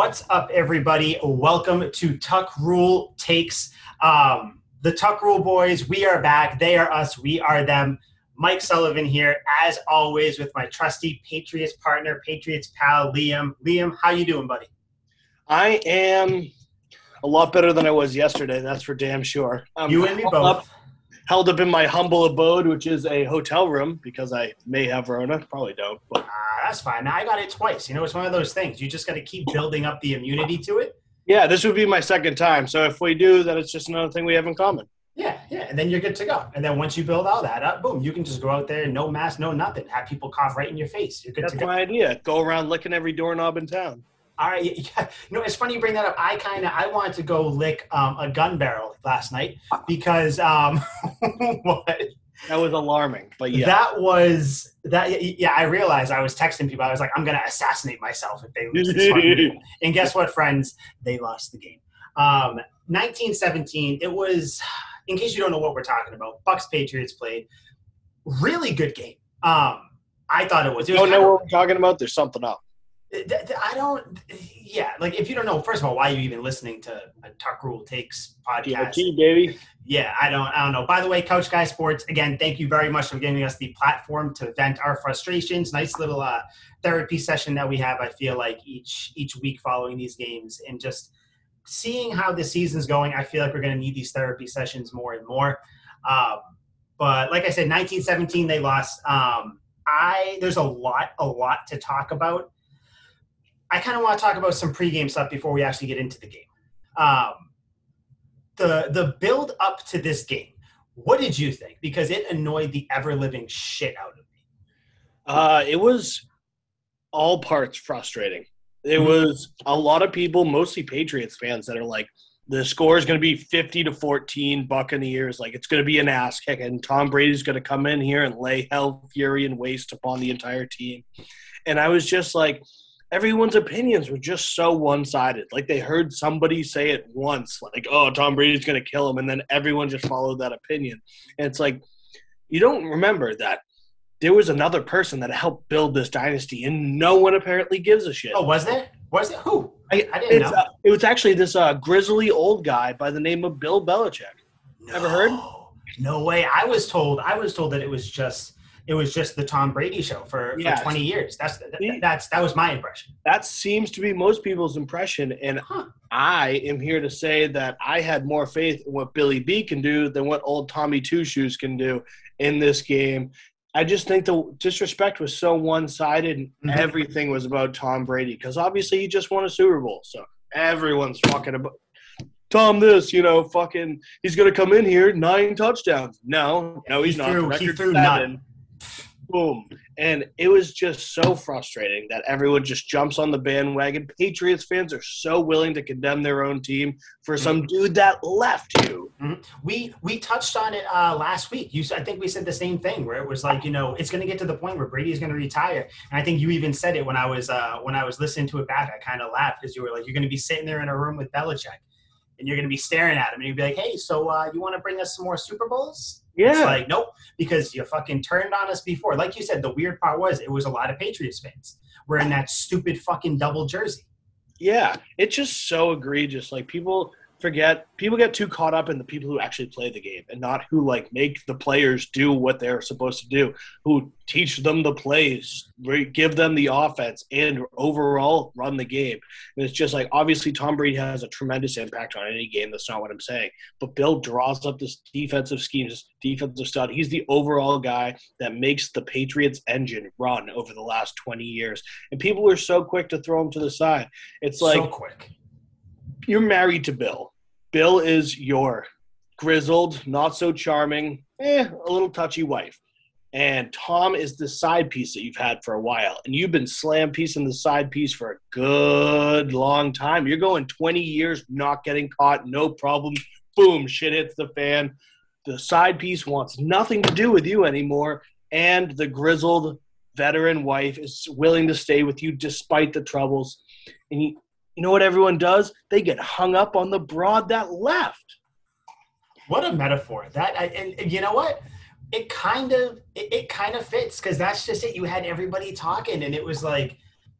What's up, everybody? Welcome to Tuck Rule Takes. Um, the Tuck Rule boys, we are back. They are us. We are them. Mike Sullivan here, as always, with my trusty Patriots partner, Patriots pal, Liam. Liam, how you doing, buddy? I am a lot better than I was yesterday. That's for damn sure. Um, you and me both. Up, held up in my humble abode, which is a hotel room, because I may have Rona. Probably don't. But. Uh, that's fine. Now I got it twice. You know, it's one of those things. You just got to keep building up the immunity to it. Yeah, this would be my second time. So if we do, then it's just another thing we have in common. Yeah, yeah, and then you're good to go. And then once you build all that up, boom, you can just go out there, no mask, no nothing, have people cough right in your face. You're good That's to go. my idea. Go around licking every doorknob in town. All right, yeah. You know, it's funny you bring that up. I kind of I wanted to go lick um, a gun barrel last night because um, what? That was alarming, but yeah, that was that. Yeah, I realized I was texting people. I was like, I'm gonna assassinate myself if they lose this one. and guess what, friends? They lost the game. Um, 1917. It was. In case you don't know what we're talking about, Bucks Patriots played really good game. Um, I thought it was. It was don't know what we're talking about. There's something up. I don't. Yeah, like if you don't know, first of all, why are you even listening to a Tuck Rule Takes podcast? Baby. Yeah, I don't. I don't know. By the way, Couch Guy Sports. Again, thank you very much for giving us the platform to vent our frustrations. Nice little uh, therapy session that we have. I feel like each each week following these games and just seeing how the season's going. I feel like we're going to need these therapy sessions more and more. Um, but like I said, 1917 they lost. Um, I there's a lot a lot to talk about I kind of want to talk about some pregame stuff before we actually get into the game. Um, the the build up to this game. What did you think? Because it annoyed the ever living shit out of me. Uh, it was all parts frustrating. It mm-hmm. was a lot of people, mostly Patriots fans, that are like, the score is going to be 50 to 14 Buccaneers. Like it's going to be an ass kick, and Tom Brady's going to come in here and lay hell, fury, and waste upon the entire team. And I was just like, everyone's opinions were just so one-sided. Like they heard somebody say it once, like, "Oh, Tom Brady's going to kill him," and then everyone just followed that opinion. And it's like you don't remember that there was another person that helped build this dynasty, and no one apparently gives a shit. Oh, was there? Was it who? I, I didn't know. Uh, it was actually this uh, grizzly old guy by the name of Bill Belichick. No, Ever heard? No way. I was told. I was told that it was just it was just the Tom Brady show for, yes. for 20 years. That's that, that's that was my impression. That seems to be most people's impression, and huh. I am here to say that I had more faith in what Billy B can do than what old Tommy Two Shoes can do in this game. I just think the disrespect was so one sided, and mm-hmm. everything was about Tom Brady because obviously he just won a Super Bowl, so everyone's talking about. Tom, this, you know, fucking, he's going to come in here, nine touchdowns. No, no, he's he not. Threw, he threw seven. None boom. And it was just so frustrating that everyone just jumps on the bandwagon. Patriots fans are so willing to condemn their own team for some mm-hmm. dude that left you. Mm-hmm. We we touched on it uh, last week. You, I think we said the same thing where it was like, you know, it's going to get to the point where Brady is going to retire. And I think you even said it when I was uh, when I was listening to it back. I kind of laughed because you were like, you're going to be sitting there in a room with Belichick and you're going to be staring at him and you'd be like, hey, so uh, you want to bring us some more Super Bowls? Yeah. It's like, nope, because you fucking turned on us before. Like you said, the weird part was it was a lot of Patriots fans wearing that stupid fucking double jersey. Yeah, it's just so egregious. Like people forget people get too caught up in the people who actually play the game and not who like make the players do what they're supposed to do who teach them the plays give them the offense and overall run the game. And it's just like obviously tom brady has a tremendous impact on any game that's not what i'm saying. But bill draws up this defensive scheme schemes defensive stud. He's the overall guy that makes the patriots engine run over the last 20 years. And people are so quick to throw him to the side. It's like so quick. You're married to Bill. Bill is your grizzled, not so charming, eh, a little touchy wife. And Tom is the side piece that you've had for a while. And you've been slam piecing the side piece for a good long time. You're going 20 years not getting caught, no problem. Boom, shit hits the fan. The side piece wants nothing to do with you anymore. And the grizzled veteran wife is willing to stay with you despite the troubles. And you, know what everyone does? They get hung up on the broad that left. What a metaphor! That and, and you know what? It kind of it, it kind of fits because that's just it. You had everybody talking, and it was like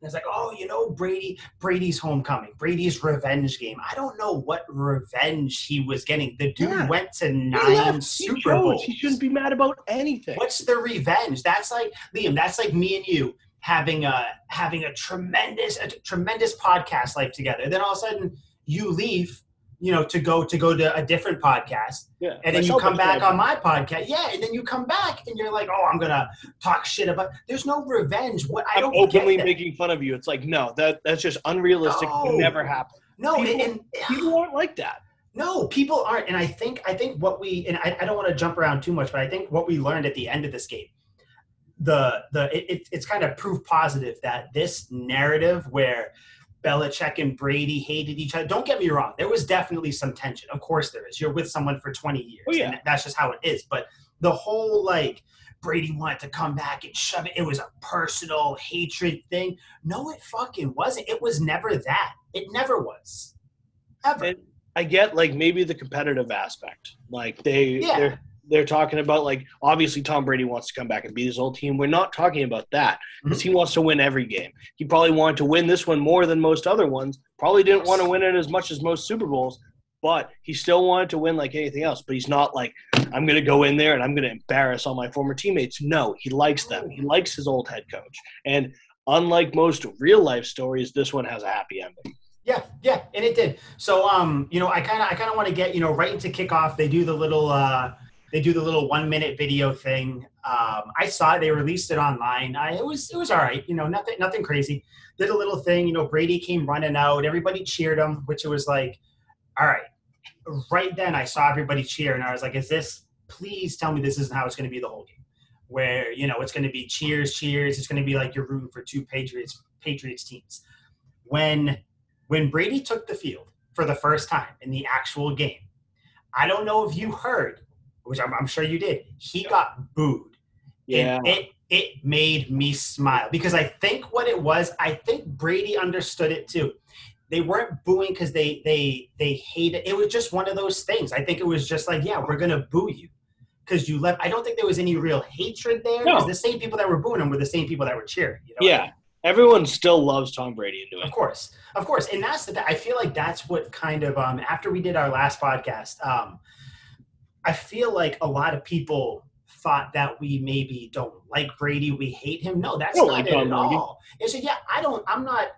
And it's like, oh, you know, Brady, Brady's homecoming, Brady's revenge game. I don't know what revenge he was getting. The dude Yeah. went to He nine left. Super he. Bowls. He shouldn't be mad about anything. What's the revenge? That's like Liam. That's like me and you having a having a tremendous a tremendous podcast life together. Then all of a sudden you leave, you know, to go to go to a different podcast, Yeah. and then you come back on my podcast. Yeah, and then you come back and you're like, oh, I'm gonna talk shit about. There's no revenge. What I I'm don't openly get that. making fun of you. It's like no, that that's just unrealistic. It No. never happen. no, and, people- and People aren't like that. No, people aren't, and I think I think what we and I, I don't want to jump around too much, but I think what we learned at the end of this game, the the it, it, it's kind of proof positive that this narrative where Belichick and Brady hated each other. Don't get me wrong, there was definitely some tension. Of course, there is. You're with someone for 20 years, Oh, yeah. and that's just how it is. But the whole like Brady wanted to come back and shove it. It was a personal hatred thing. No, it fucking wasn't. It was never that. It never was. Ever. And I get like maybe the competitive aspect. Like they Yeah. They're talking about like obviously Tom Brady wants to come back and beat his old team. We're not talking about that because he wants to win every game. He probably wanted to win this one more than most other ones. Probably didn't want to win it as much as most Super Bowls, but he still wanted to win like anything else. But he's not like I'm going to go in there and I'm going to embarrass all my former teammates. No, he likes them. He likes his old head coach. And unlike most real life stories, this one has a happy ending. Yeah, yeah, and it did. So, um, you know, I kind of, I kind of want to get, you know, right into kickoff. They do the little, uh, they do the little one minute video thing. Um, I saw it. They released it online. I, it was, it was all right. You know, nothing, nothing crazy. Did a little thing. You know, Brady came running out. Everybody cheered him, which it was like, all right. Right then, I saw everybody cheer, and I was like, is this? Please tell me this isn't how it's going to be the whole game. Where you know it's going to be cheers, cheers. It's going to be like you're rooting for two Patriots, Patriots teams. When when Brady took the field for the first time in the actual game, I don't know if you heard, which I'm, I'm sure you did. He got booed. Yeah. And it it made me smile because I think what it was, I think Brady understood it too. They weren't booing because they they they hated. It It was just one of those things. I think it was just like, yeah, we're gonna boo you because you left. I don't think there was any real hatred there. No. Because the same people that were booing him were the same people that were cheering. You know what I Yeah. mean? Everyone still loves Tom Brady and doing Of course, of course, and that's the. I feel like that's what kind of um, after we did our last podcast, um, I feel like a lot of people thought that we maybe don't like Brady, we hate him. No, that's don't like it at all. And so yeah, I don't. I'm not.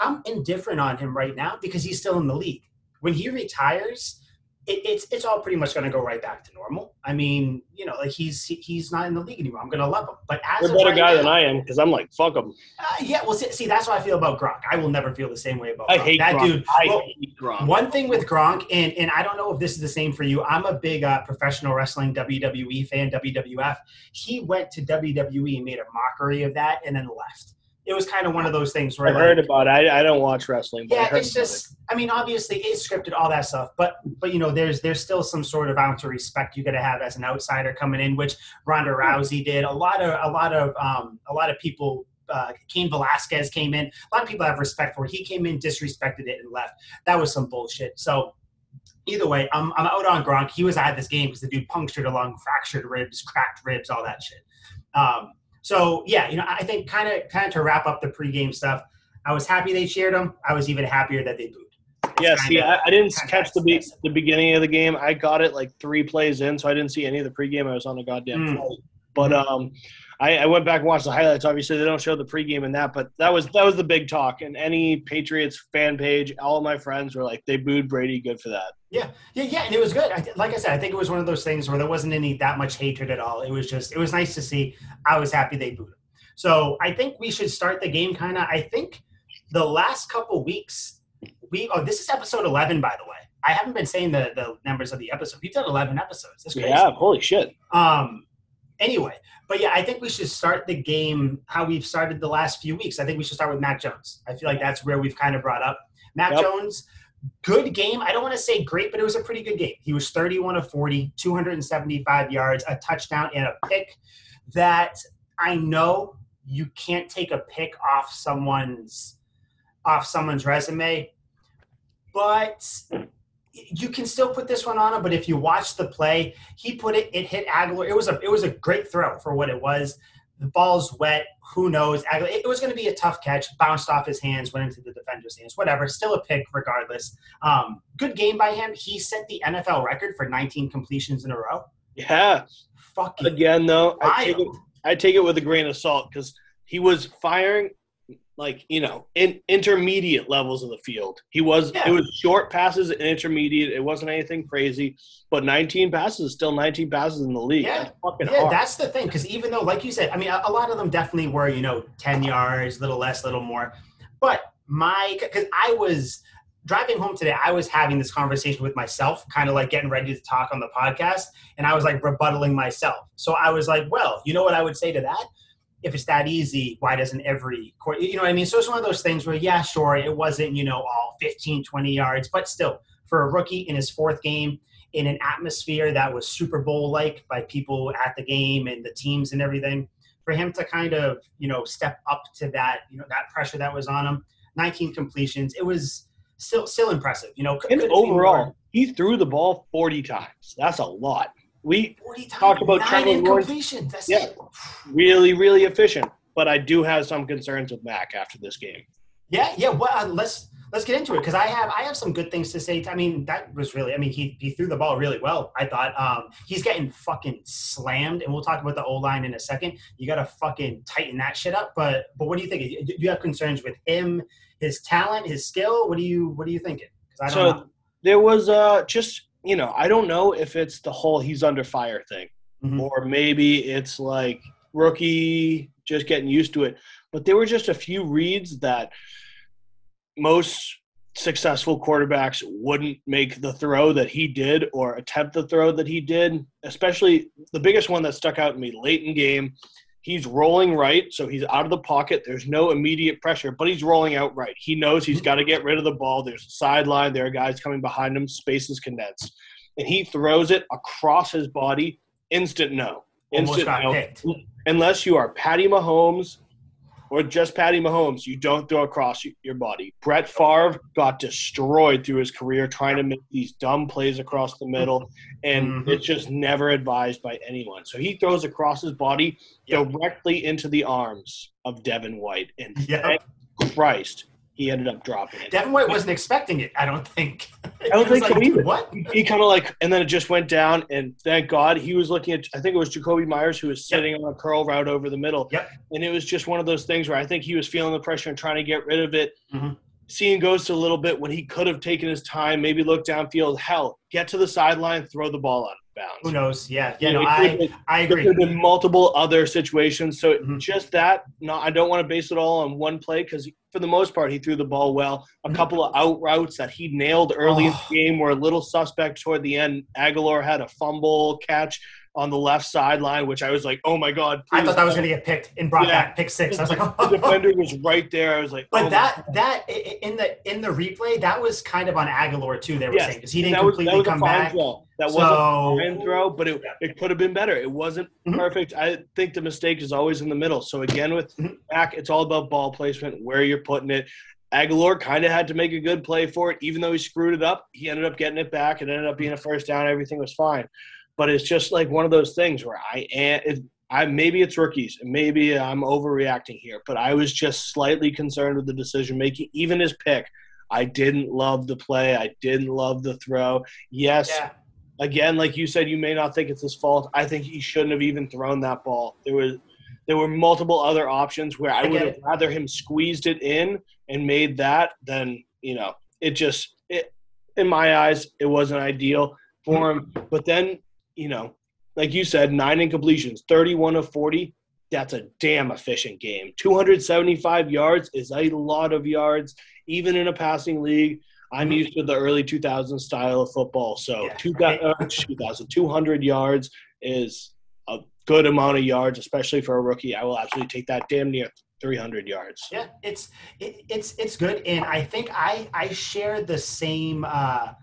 I'm indifferent on him right now because he's still in the league. When he retires, it, it's it's all pretty much going to go right back to normal. I mean, you know, like he's he- he's not in the league anymore. I'm going to love him, but as You're a better right guy now, than I am because I'm like, fuck him. uh, yeah, well, see, see, that's how I feel about Gronk. I will never feel the same way about I Gronk. hate that Gronk. dude. I well, hate Gronk. one thing with Gronk, and and I don't know if this is the same for you. I'm a big uh, professional wrestling WWE fan, WWF. He went to WWE and made a mockery of that, and then left. It was kind of one of those things where I like, heard about it. I, I don't watch wrestling, but I yeah, it's about just. I mean, obviously, it's scripted, all that stuff. But but you know, there's there's still some sort of ounce of respect you got to have as an outsider coming in, which Ronda Rousey did. A lot of a lot of um, a lot of people. Uh, Cain Velasquez came in. A lot of people have respect for. it. He came in, disrespected it, and left. That was some bullshit. So. Either way, I'm, I'm out on Gronk. He was at this game because the dude punctured a lung, fractured ribs, cracked ribs, all that shit. Um, so yeah, you know, I think kind of kind of to wrap up the pregame stuff. I was happy they shared them. I was even happier that they booed. Yeah, see, I, I didn't catch the be- the beginning of the game. I got it like three plays in, so I didn't see any of the pregame. I was on a goddamn Mm. flight. But um, I, I went back and watched the highlights. Obviously, they don't show the pregame in that, but that was that was the big talk. And any Patriots fan page, all my friends were like, they booed Brady. Good for that. Yeah, yeah, yeah, and it was good. I, like I said, I think it was one of those things where there wasn't any that much hatred at all. It was just, it was nice to see. I was happy they booed him. So I think we should start the game kind of. I think the last couple weeks, we. Oh, this is episode eleven, by the way. I haven't been saying the the numbers of the episode. We've done eleven episodes. That's crazy. Yeah, holy shit. Um. Anyway, but yeah, I think we should start the game how we've started the last few weeks. I think we should start with Mac Jones. I feel like that's where we've kind of brought up Mac Yep. Jones. Good game. I don't want to say great, but it was a pretty good game. He was 31 of 40, 275 yards, a touchdown, and a pick. That I know you can't take a pick off someone's off someone's resume, but you can still put this one on him. But if you watch the play, he put it, it hit Agholor. It was a it was a great throw for what it was. the ball's wet. Who knows? It was going to be a tough catch. Bounced off his hands, went into the defender's hands. Whatever. Still a pick, regardless. Um, good game by him. He set the NFL record for 19 completions in a row. Yeah. Fucking again though. I take, it. I take it with a grain of salt because he was firing like you know in intermediate levels of the field. He was Yeah. it was short passes and intermediate. It wasn't anything crazy, but 19 passes is still 19 passes in the league. Yeah. That's fucking Yeah, hard. that's the thing. Because even though, like you said, I mean, a, a lot of them definitely were, you know, 10 yards, little less, little more. But my, because I was driving home today, I was having this conversation with myself, kind of like getting ready to talk on the podcast. And I was like rebuttaling myself. So I was like, well, you know what I would say to that? If it's that easy, why doesn't every court, you know what I mean? So it's one of those things where, yeah, sure, it wasn't, you know, all 15, 20 yards, but still, for a rookie in his fourth game, in an atmosphere that was Super Bowl like by people at the game and the teams and everything. For him to kind of, you know, step up to that, you know, that pressure that was on him, 19 completions, it was still still impressive. You know, could- and could it be more? overall, he threw the ball 40 times. That's a lot. We 40 times, talked about Trevor Lawrence. Yeah. it. really, really efficient. But I do have some concerns with Mac after this game. Yeah, yeah. Well, uh, let's let's get into it because I have I have some good things to say. I mean, that was really. I mean, he he threw the ball really well. I thought um, he's getting fucking slammed, and we'll talk about the O line in a second. You got to fucking tighten that shit up. But but what do you think? Do you have concerns with him, his talent, his skill? What do you what are you thinking? Because I don't So know. there was uh just you know I don't know if it's the whole he's under fire thing, Mhm. or maybe it's like rookie just getting used to it. But there were just a few reads that most successful quarterbacks wouldn't make the throw that he did or attempt the throw that he did. Especially the biggest one that stuck out to me late in game. He's rolling right, so he's out of the pocket. There's no immediate pressure, but he's rolling out right. He knows he's got to get rid of the ball. There's a sideline. There are guys coming behind him. Space is condensed. And he throws it across his body. Instant no. Almost Instant got no. picked. Unless you are Patty Mahomes or just Patty Mahomes, you don't throw across your body. Brett Favre got destroyed through his career trying to make these dumb plays across the middle, and Mhm. it's just never advised by anyone. So he throws across his body Yep. directly into the arms of Devin White, and Yep. thank Christ he ended up dropping it. Devin White wasn't expecting it. I don't think. I don't think so either. What? he kind of like, and then it just went down, and thank God he was looking at. I think it was Jakobi Meyers who was Yep. sitting on a curl route over the middle. Yep. And it was just one of those things where I think he was feeling the pressure and trying to get rid of it. Mhm. Seeing goes to a little bit when he could have taken his time, maybe look downfield. Hell, get to the sideline, throw the ball out of bounds. Who knows? Yeah, yeah. You know, could've I been- I there agree. could have been multiple other situations. So Mhm. just that, no, I don't want to base it all on one play because for the most part he threw the ball well. A Mhm. couple of out routes that he nailed early in Oh. the game were a little suspect toward the end. Agholor had a fumble catch on the left sideline, which I was like, oh my god! I thought that was going to get picked and brought Yeah. back pick six. I was like, the defender was right there. I was like, But oh that that in the in the replay that was kind of on Agholor too. They were Yes, saying because he didn't that was, completely come back. throw. That So- wasn't a throw, but it, it could have been better. It wasn't Mhm. perfect. I think the mistake is always in the middle. So again, with Mhm. back, it's all about ball placement, where you're putting it. Agholor kind of had to make a good play for it, even though he screwed it up. He ended up getting it back. It ended up being a first down. Everything was fine. But it's just like one of those things where I am. It, I maybe it's rookies, and maybe I'm overreacting here, but I was just slightly concerned with the decision making, even his pick. I didn't love the play. I didn't love the throw. Yes, Yeah, again, like you said, you may not think it's his fault. I think he shouldn't have even thrown that ball. There was there were multiple other options where I, I would have it. rather him squeezed it in and made that than you know it just it in my eyes it wasn't ideal for mm-hmm. him. But then you know, like you said, nine incompletions, thirty-one of forty. That's a damn efficient game. 275 yards is a lot of yards, even in a passing league. I'm Mhm. used to the early 2000s style of football. So Yeah. two, uh, 2000, 200 yards is a good amount of yards, especially for a rookie. I will absolutely take that damn near 300 yards. yeah. It's it, it's it's good, and I think I I share the same uh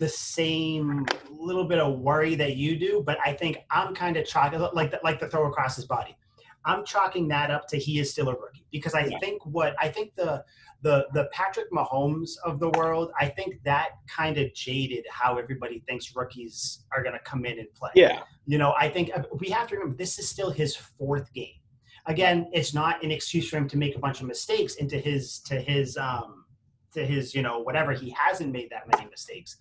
the same little bit of worry that you do, but I think I'm kind of chalking like the, like the throw across his body. I'm chalking that up to he is still a rookie because I Yeah. think what I think the the the Patrick Mahomes of the world, I think that kind of jaded how everybody thinks rookies are going to come in and play. Yeah. You know, I think uh, we have to remember this is still his fourth game. again, it's not an excuse for him to make a bunch of mistakes into his to his um to his you know whatever he hasn't made that many mistakes,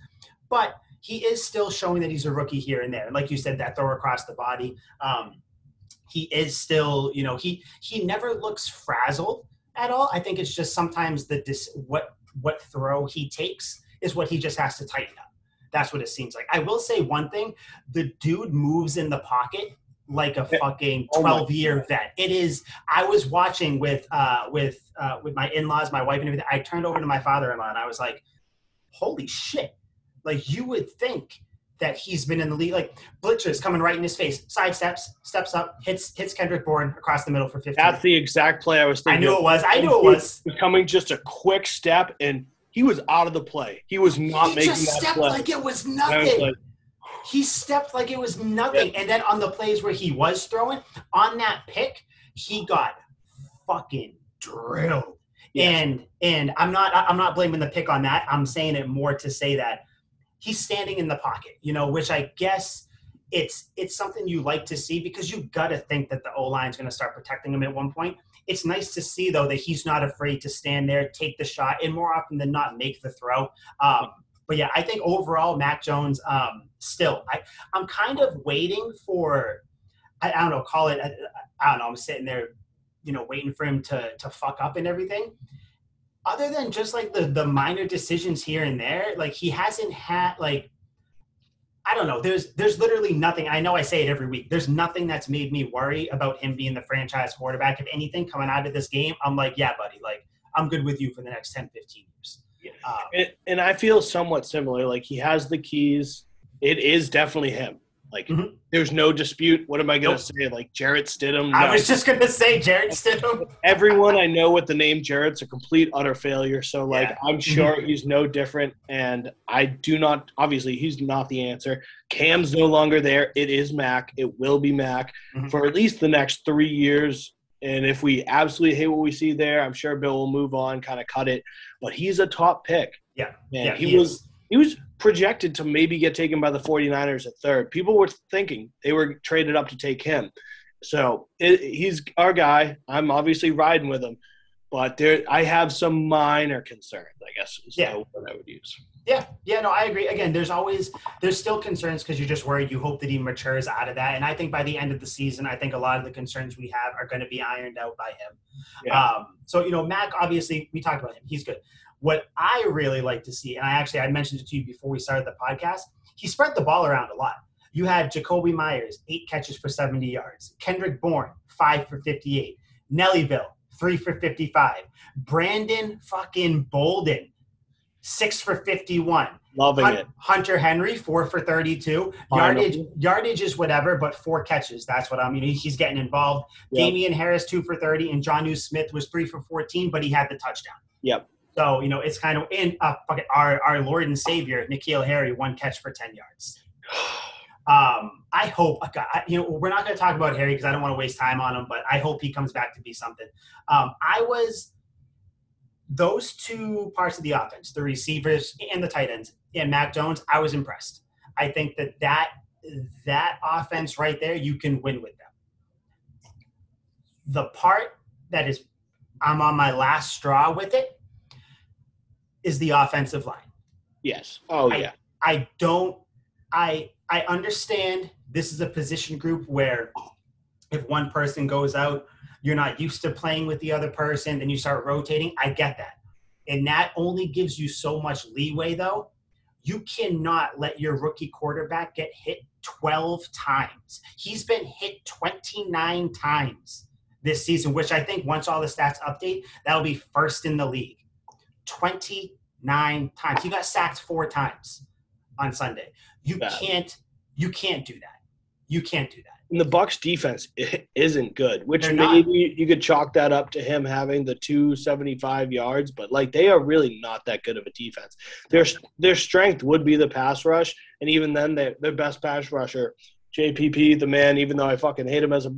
but he is still showing that he's a rookie here and there. And like you said, that throw across the body. Um, he is still, you know, he he never looks frazzled at all. I think it's just sometimes the dis, what what throw he takes is what he just has to tighten up. That's what it seems like. I will say one thing: the dude moves in the pocket like a fucking Oh 12 year vet. It is. I was watching with uh, with uh, with my in laws, my wife, and everything. I turned over to my father in law and I was like, "Holy shit!" Like you would think that he's been in the league. Like blitzers coming right in his face, side steps, steps up, hits hits Kendrick Bourne across the middle for 15. That's the exact play I was I thinking. knew it was. I knew it was. coming. just a quick step, and he was out of the play. He was not He making just that stepped play. like it I was nothing. He stepped like it was nothing. And then on the plays where he was throwing, on that pick, he got fucking drilled. Yes. And and I'm not I'm not blaming the pick on that. I'm saying it more to say that he's standing in the pocket, you know, which I guess it's it's something you like to see because you got to think that the O line's going to start protecting him at one point. It's nice to see though that he's not afraid to stand there, take the shot, and more often than not make the throw. Um, but yeah, I think overall Mac Jones um, still. I I'm kind of waiting for I, I don't know, call it I, I don't know. I'm sitting there, you know, waiting for him to to fuck up and everything. Other than just like the the minor decisions here and there, like he hasn't had like I don't know. There's there's literally nothing. I know I say it every week. There's nothing that's made me worry about him being the franchise quarterback. If anything coming out of this game, I'm like, yeah, buddy, like I'm good with you for the next 10, 15 years. Yeah. Um, and, and I feel somewhat similar. Like he has the keys. It is definitely him. Like Mhm. there's no dispute. What am I gonna Nope. say? Like Jarrett Stidham. I was just gonna say Jarrett Stidham. Everyone I know with the name Jarrett's a complete utter failure. So like Yeah. I'm sure he's no different. And I do not. Obviously, he's not the answer. Cam's no longer there. It is Mac. It will be Mac Mhm. for at least the next three years. And if we absolutely hate what we see there, I'm sure Bill will move on, kind of cut it. But he's a top pick. Yeah. And yeah, he, he was he was projected to maybe get taken by the 49ers at third. People were thinking they were traded up to take him. So it, he's our guy. I'm obviously riding with him, but there I have some minor concerns. I guess is Yeah. the word I would use. Yeah, yeah, no, I agree. Again, there's always there's still concerns because you're just worried. You hope that he matures out of that, and I think by the end of the season, I think a lot of the concerns we have are going to be ironed out by him. Yeah. Um, so you know, Mac, obviously, we talked about him. He's good. What I really like to see, and I actually I mentioned it to you before we started the podcast, he spread the ball around a lot. You had Jakobi Meyers, eight catches for 70 yards. Kendrick Bourne, five for 58. Nellyville, three for 55. Brandon fucking Bolden, six for 51. Loving Hun- it. Hunter Henry, four for 32. Final. Yardage, yardage is whatever, but four catches. That's what I'm, you know, he's getting involved. Yep. Damien Harris, two for 30, and Jonnu Smith was three for 14, but he had the touchdown. Yep. So, you know, it's kind of in uh, fucking our, our Lord and Savior, N'Keal Harry, one catch for 10 yards. Um, I hope, I- you know, we're not going to talk about Harry because I don't want to waste time on him, but I hope he comes back to be something. Um, I was, those two parts of the offense, the receivers and the tight ends, and Mac Jones, I was impressed. I think that that, that offense right there, you can win with them. The part that is, I'm on my last straw with it, is the offensive line. Yes. Oh I- yeah. I don't I I understand this is a position group where if one person goes out, you're not used to playing with the other person, then you start rotating. I get that. And that only gives you so much leeway though. You cannot let your rookie quarterback get hit 12 times. He's been hit 29 times this season, which I think once all the stats update, that'll be first in the league. 29 times. He got sacked four times on Sunday. You can't you can't do that. You can't do that. And the Bucks defense isn't good, which maybe you could chalk that up to him having the 275 yards, but like they are really not that good of a defense. Their their strength would be the pass rush, and even then, they, their best pass rusher, JPP, the man. Even though I fucking hate him as a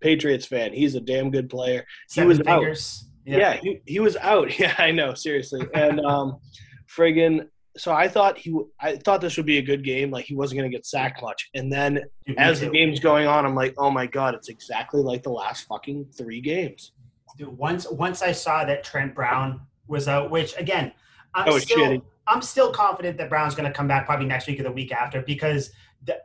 Patriots fan, he's a damn good player. He Seven was out. fingers. Yeah, he, he was out. Yeah, I know, seriously. And um, friggin' so I thought he, I thought this would be a good game. Like he wasn't going to get sacked much, and then as the game's going on, I'm like, oh my god, it's exactly like the last fucking three games. Dude, once once I saw that Trent Brown was out, which again, I'm still shitty. I'm still confident that Brown's going to come back probably next week or the week after because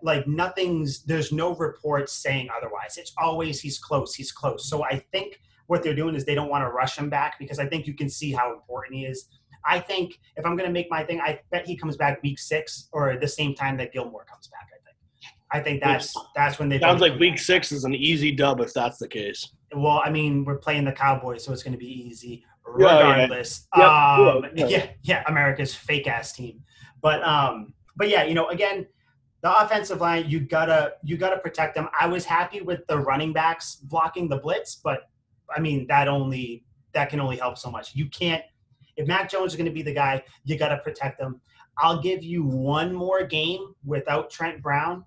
like nothing's there's no reports saying otherwise. It's always he's close, he's close. So I think what they're doing is they don't want to rush him back because I think you can see how important he is. I think if I'm going to make my thing, I bet he comes back week six or the same time that Gilmore comes back. I think. I think that's that's when they sounds like week back. six is an easy dub if that's the case. Well, I mean, we're playing the Cowboys, so it's going to be easy regardless. Yeah, yeah. Um, yeah, yeah, yeah, America's fake ass team. But um, but yeah, you know, again, the offensive line, you gotta you gotta protect them. I was happy with the running backs blocking the blitz, but I mean that only that can only help so much. You can't if Mac Jones is going to be the guy, you got to protect him. I'll give you one more game without Trent Brown,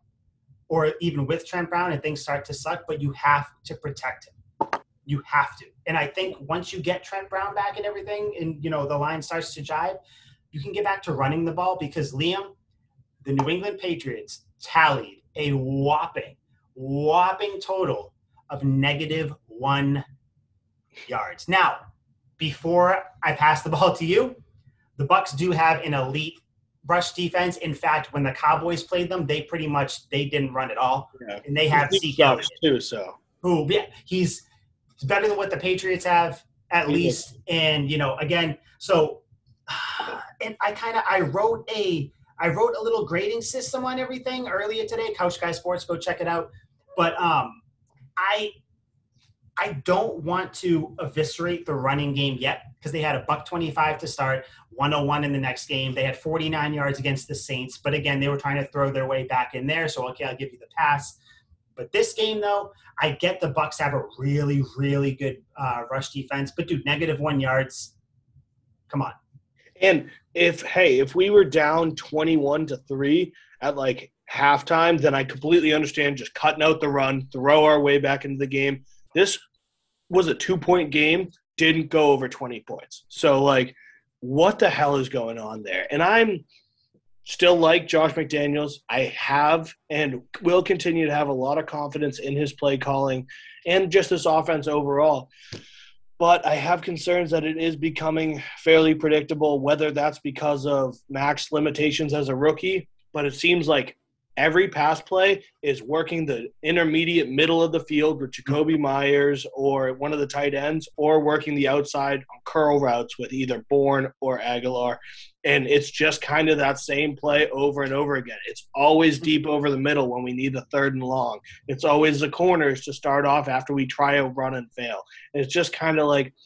or even with Trent Brown, and things start to suck. But you have to protect him. You have to. And I think once you get Trent Brown back and everything, and you know the line starts to jive, you can get back to running the ball because Liam, the New England Patriots tallied a whopping, whopping total of negative one yards. Now, before I pass the ball to you, the Bucks do have an elite rush defense. In fact, when the Cowboys played them, they pretty much they didn't run at all, yeah. and they have Zeke too. So who yeah, he's he's better than what the Patriots have at least. And you know, again, so and I kind of I wrote a I wrote a little grading system on everything earlier today. Couch Guy Sports, go check it out. But um, I I don't want to eviscerate the running game yet because they had a buck 25 to start, 101 in the next game. They had 49 yards against the Saints, but again, they were trying to throw their way back in there. So okay, I'll give you the pass. But this game, though, I get the Bucks have a really, really good uh, rush defense. But dude, negative one yards. Come on. And if hey, if we were down 21 to three at like halftime, then I completely understand just cutting out the run, throw our way back into the game this was a two point game, didn't go over 20 points. So, like, what the hell is going on there? And I'm still like Josh McDaniels. I have and will continue to have a lot of confidence in his play calling and just this offense overall. But I have concerns that it is becoming fairly predictable, whether that's because of Mac's limitations as a rookie. But it seems like every pass play is working the intermediate middle of the field with Jakobi Meyers or one of the tight ends, or working the outside on curl routes with either Bourne or Agholor. And it's just kind of that same play over and over again. It's always deep over the middle when we need the third and long. It's always the corners to start off after we try a run and fail. And it's just kind of like –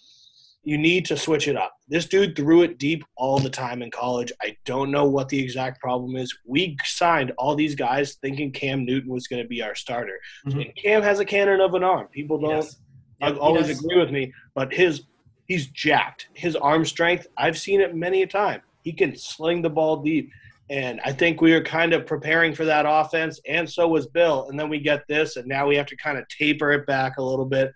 you need to switch it up. This dude threw it deep all the time in college. I don't know what the exact problem is. We signed all these guys thinking Cam Newton was going to be our starter. Mm-hmm. Cam has a cannon of an arm. People don't yep, always agree with me, but his he's jacked. His arm strength, I've seen it many a time. He can sling the ball deep. And I think we were kind of preparing for that offense, and so was Bill. And then we get this, and now we have to kind of taper it back a little bit.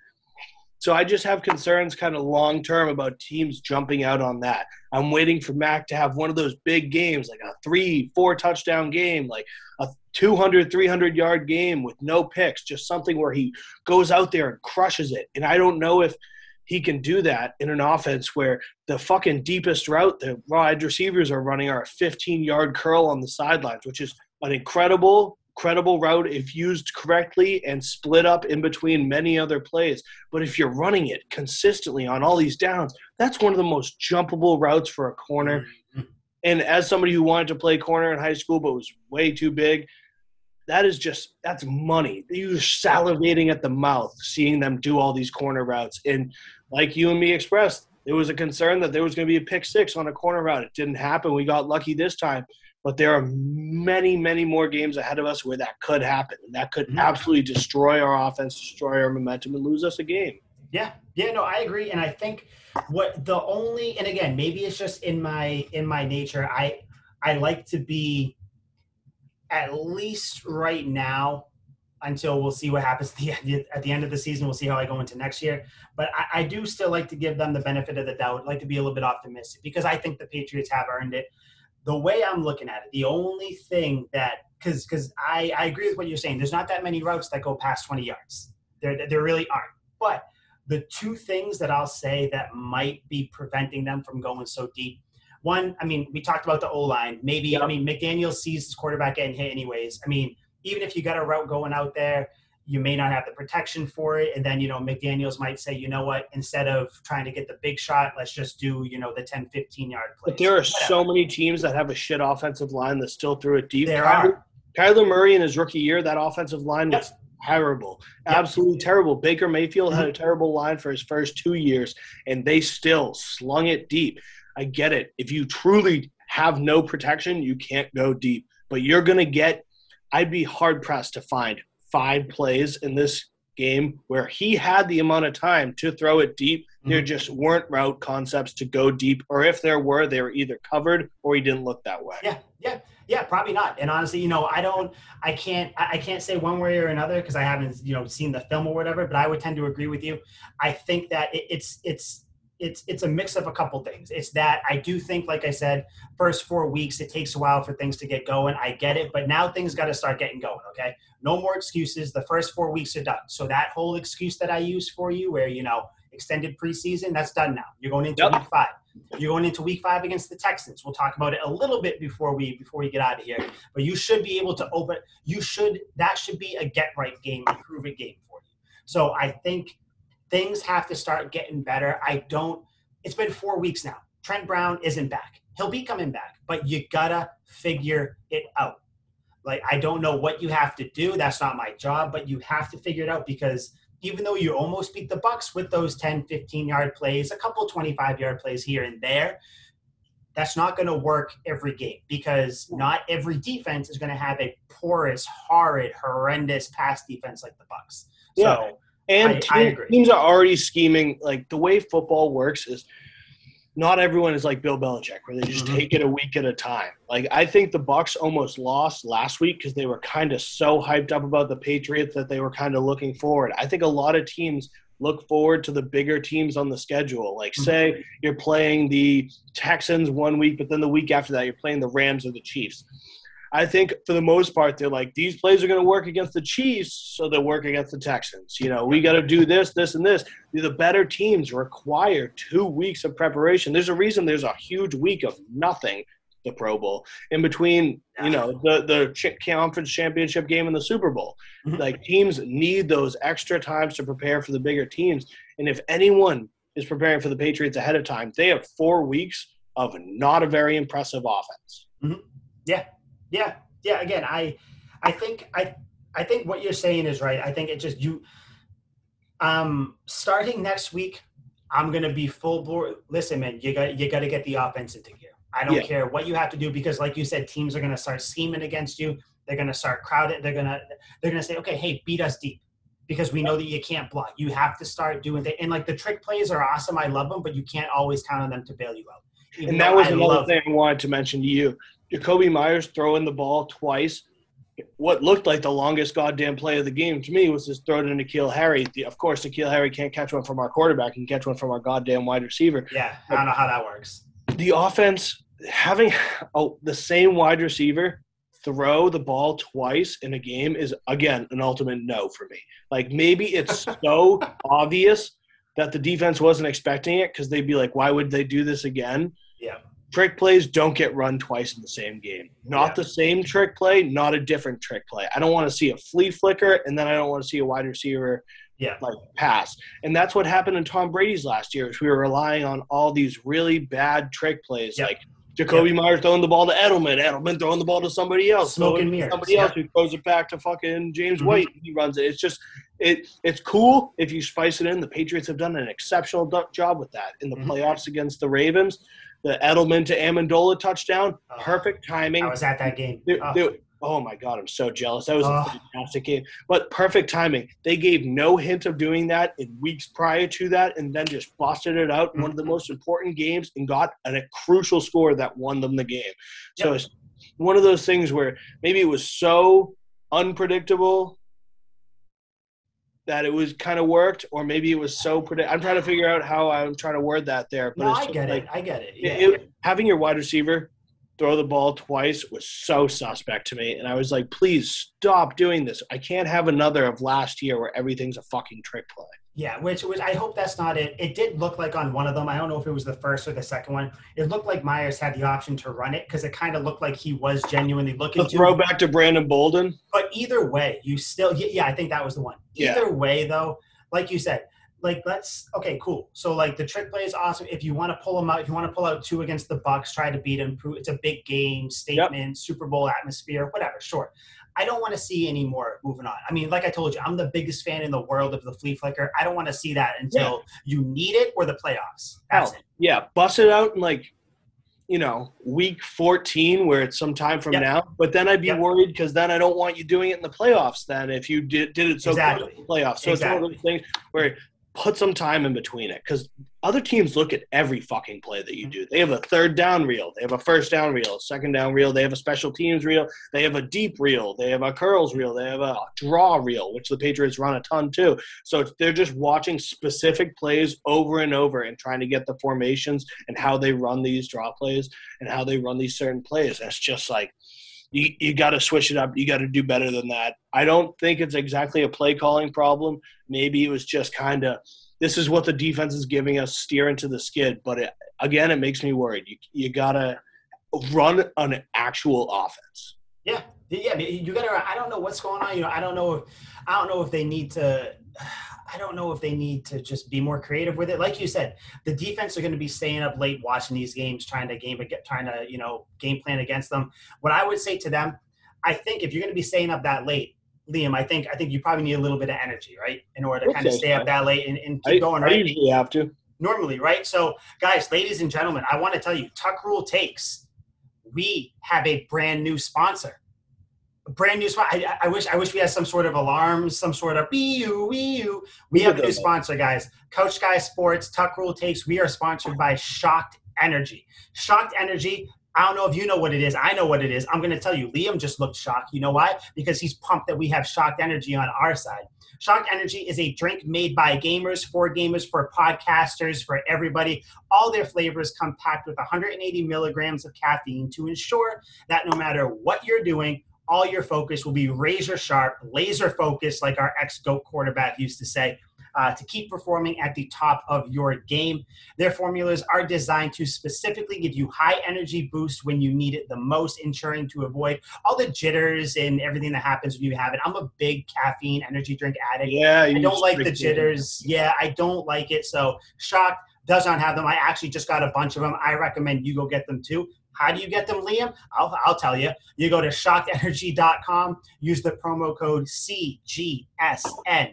So I just have concerns kind of long term about teams jumping out on that. I'm waiting for Mac to have one of those big games, like a three, four touchdown game, like a 200, 300 yard game with no picks, just something where he goes out there and crushes it. And I don't know if he can do that in an offense where the fucking deepest route the wide receivers are running are a 15 yard curl on the sidelines, which is an incredible credible route if used correctly and split up in between many other plays. But if you're running it consistently on all these downs, that's one of the most jumpable routes for a corner. Mm-hmm. And as somebody who wanted to play corner in high school but was way too big, that is just that's money. You're salivating at the mouth seeing them do all these corner routes. And like you and me expressed, there was a concern that there was going to be a pick six on a corner route. It didn't happen. We got lucky this time but there are many, many more games ahead of us where that could happen. And that could mm-hmm. absolutely destroy our offense, destroy our momentum, and lose us a game. Yeah, yeah, no, I agree, and I think what the only, and again, maybe it's just in my in my nature. I I like to be at least right now until we'll see what happens at the, end, at the end of the season. We'll see how I go into next year. But I, I, do still like to give them the benefit of the doubt, like to be a little bit optimistic because I think the Patriots have earned it the way I'm looking at it, the only thing that because because I, I agree with what you're saying. There's not that many routes that go past 20 yards. There there really aren't. But the two things that I'll say that might be preventing them from going so deep. One, I mean, we talked about the O line. Maybe. I mean McDaniel sees his quarterback getting hit anyways. I mean, even if you got a route going out there, you may not have the protection for it. And then, you know, McDaniels might say, you know what, instead of trying to get the big shot, let's just do, you know, the 10, 15 yard play. But there are Whatever. so many teams that have a shit offensive line that still threw it deep. There Kyler, are. Kyler Murray in his rookie year, that offensive line yep. was terrible. Yep. Absolutely terrible. Baker Mayfield mm-hmm. had a terrible line for his first two years, and they still slung it deep. I get it. If you truly have no protection, you can't go deep. But you're going to get, I'd be hard pressed to find five plays in this game where he had the amount of time to throw it deep. Mm-hmm. There just weren't route concepts to go deep, or if there were, they were either covered or he didn't look that way. Yeah, yeah, yeah, probably not. And honestly, you know, I don't, I can't, I can't say one way or another because I haven't, you know, seen the film or whatever. But I would tend to agree with you. I think that it's, it's it's it's a mix of a couple things. It's that I do think, like I said, first four weeks it takes a while for things to get going. I get it, but now things got to start getting going. Okay, no more excuses. The first four weeks are done. So that whole excuse that I used for you, where you know extended preseason, that's done now. You're going into yep. week five. You're going into week five against the Texans. We'll talk about it a little bit before we before we get out of here. But you should be able to open. You should that should be a get right game, improve it game for you. So I think things have to start getting better. I don't, it's been four weeks now. Trent Brown isn't back. He'll be coming back, but you gotta figure it out. Like, I don't know what you have to do. That's not my job, but you have to figure it out because even though you almost beat the Bucks with those 10, 15 yard plays, a couple 25 yard plays here and there, that's not going to work every game because not every defense is going to have a porous, horrid, horrendous pass defense like the Bucks. Yeah. So and I, team, I teams are already scheming. Like the way football works is not everyone is like Bill Belichick, where they just mm-hmm. take it a week at a time. Like I think the Bucks almost lost last week because they were kind of so hyped up about the Patriots that they were kind of looking forward. I think a lot of teams look forward to the bigger teams on the schedule. Like mm-hmm. say you're playing the Texans one week, but then the week after that you're playing the Rams or the Chiefs. I think for the most part, they're like, these plays are going to work against the Chiefs, so they'll work against the Texans. You know, we got to do this, this, and this. The better teams require two weeks of preparation. There's a reason there's a huge week of nothing, the Pro Bowl, in between, you know, the, the conference championship game and the Super Bowl. Mm-hmm. Like, teams need those extra times to prepare for the bigger teams. And if anyone is preparing for the Patriots ahead of time, they have four weeks of not a very impressive offense. Mm-hmm. Yeah, yeah, yeah. Again, I, I think I, I think what you're saying is right. I think it just you. Um, starting next week, I'm gonna be full board. Listen, man, you got you got to get the offense into gear. I don't yeah. care what you have to do because, like you said, teams are gonna start scheming against you. They're gonna start crowding. They're gonna they're gonna say, okay, hey, beat us deep because we know that you can't block. You have to start doing that. And like the trick plays are awesome. I love them, but you can't always count on them to bail you out. Even and that was I another thing I wanted to mention to you. Jakobi Meyers throwing the ball twice. What looked like the longest goddamn play of the game to me was just throw to N'Keal Harry. Of course, N'Keal Harry can't catch one from our quarterback and catch one from our goddamn wide receiver. Yeah, I don't know how that works. The offense having oh, the same wide receiver throw the ball twice in a game is again an ultimate no for me. Like maybe it's so obvious that the defense wasn't expecting it because they'd be like, why would they do this again? Yeah trick plays don't get run twice in the same game. Not yeah. the same trick play, not a different trick play. I don't want to see a flea flicker, and then I don't want to see a wide receiver yeah. like pass. And that's what happened in Tom Brady's last year. Is we were relying on all these really bad trick plays, yep. like Jakobi yep. Meyers throwing the ball to Edelman, Edelman throwing the ball to somebody else, smoking mirrors, somebody else who throws it back to fucking James mm-hmm. White. He runs it. It's just it. It's cool if you spice it in. The Patriots have done an exceptional job with that in the mm-hmm. playoffs against the Ravens the Edelman to Amendola touchdown. Oh, perfect timing. I was at that game. oh. oh. my God, I'm so jealous. That was oh. a fantastic game. But perfect timing. They gave no hint of doing that in weeks prior to that and then just busted it out in one of the mm-hmm. most important games and got a crucial score that won them the game. So yep. it's one of those things where maybe it was so unpredictable that it was kind of worked, or maybe it was so predict. I'm trying to figure out how I'm trying to word that there. But no, I get like, it. I get it. Yeah. It, it, having your wide receiver throw the ball twice was so suspect to me. And I was like, please stop doing this. I can't have another of last year where everything's a fucking trick play. Yeah, which which I hope that's not it. It did look like on one of them. I don't know if it was the first or the second one. It looked like Meyers had the option to run it because it kind of looked like he was genuinely looking. The throwback to Brandon Bolden. But either way, you still yeah, I think that was the one. Either way, though, like you said, like let's okay, cool. So like the trick play is awesome. If you want to pull them out, if you want to pull out two against the Bucks, try to beat them. It's a big game, statement, yep. Super Bowl atmosphere, whatever. Sure. I don't want to see any more moving on. I mean, like I told you, I'm the biggest fan in the world of the flea flicker. I don't want to see that until yeah. you need it or the playoffs. That's oh, it. Yeah, bust it out in like, you know, week 14 where it's some time from yep. now. But then I'd be yep. worried because then I don't want you doing it in the playoffs. Then if you did did it so exactly. in the playoffs, so exactly. it's one of those things where put some time in between it because other teams look at every fucking play that you do. They have a third down reel, they have a first down reel, second down reel, they have a special teams reel, they have a deep reel, they have a curls reel, they have a draw reel, which the Patriots run a ton too. So they're just watching specific plays over and over and trying to get the formations and how they run these draw plays and how they run these certain plays. That's just like you, you got to switch it up. You got to do better than that. I don't think it's exactly a play calling problem. Maybe it was just kind of this is what the defense is giving us, steer into the skid. But it, again, it makes me worried. You, you got to run an actual offense. Yeah, yeah. You got to. I don't know what's going on. You know, I don't know if I don't know if they need to. I don't know if they need to just be more creative with it. Like you said, the defense are going to be staying up late watching these games, trying to game, trying to you know game plan against them. What I would say to them, I think if you're going to be staying up that late, Liam, I think I think you probably need a little bit of energy, right, in order to okay, kind of stay up that late and, and keep I, going. Right, I usually have to normally, right? So, guys, ladies and gentlemen, I want to tell you, Tuck Rule Takes. We have a brand new sponsor brand new spot. I, I, wish I wish we had some sort of alarms, some sort of wee wee We have a new sponsor, guys. Coach Guy Sports, Tuck Rule Takes. We are sponsored by Shocked Energy. Shocked Energy. I don't know if you know what it is. I know what it is. I'm going to tell you. Liam just looked shocked. You know why? Because he's pumped that we have Shocked Energy on our side. Shocked Energy is a drink made by gamers, for gamers, for podcasters, for everybody. All their flavors come packed with 180 milligrams of caffeine to ensure that no matter what you're doing, all your focus will be razor sharp, laser focused, like our ex GOAT quarterback used to say, uh, to keep performing at the top of your game. Their formulas are designed to specifically give you high energy boost when you need it the most, ensuring to avoid all the jitters and everything that happens when you have it. I'm a big caffeine energy drink addict. Yeah, I don't like the jitters. Yeah, I don't like it. So, shocked does not have them. I actually just got a bunch of them. I recommend you go get them too. How do you get them, Liam? I'll, I'll tell you. You go to shockedenergy.com, use the promo code CGSN.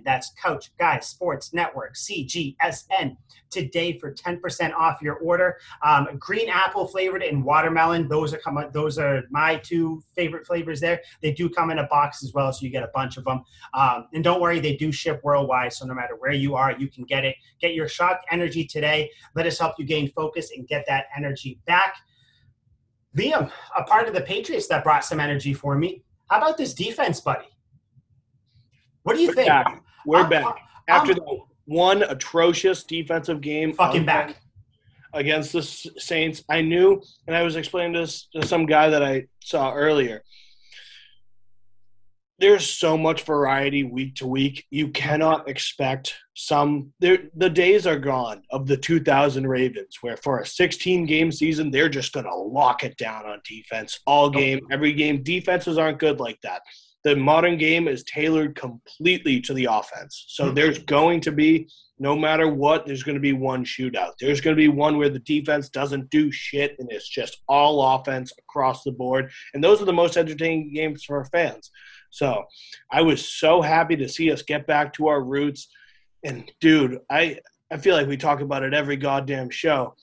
That's Coach Guy Sports Network, CGSN, today for 10% off your order. Um, green apple flavored and watermelon, those are coming. Those are my two favorite flavors there. They do come in a box as well, so you get a bunch of them. Um, and don't worry, they do ship worldwide, so no matter where you are, you can get it. Get your shock energy today. Let us help you gain focus and get that energy back. Liam, a part of the Patriots that brought some energy for me. How about this defense, buddy? What do you We're think? Back. We're I'm, back after the one atrocious defensive game. Fucking back against the Saints. I knew, and I was explaining this to some guy that I saw earlier there's so much variety week to week. You cannot expect some. The days are gone of the 2000 Ravens, where for a 16 game season, they're just going to lock it down on defense all game, every game. Defenses aren't good like that. The modern game is tailored completely to the offense. So mm-hmm. there's going to be, no matter what, there's going to be one shootout. There's going to be one where the defense doesn't do shit and it's just all offense across the board. And those are the most entertaining games for fans. So I was so happy to see us get back to our roots. And dude, I I feel like we talk about it every goddamn show.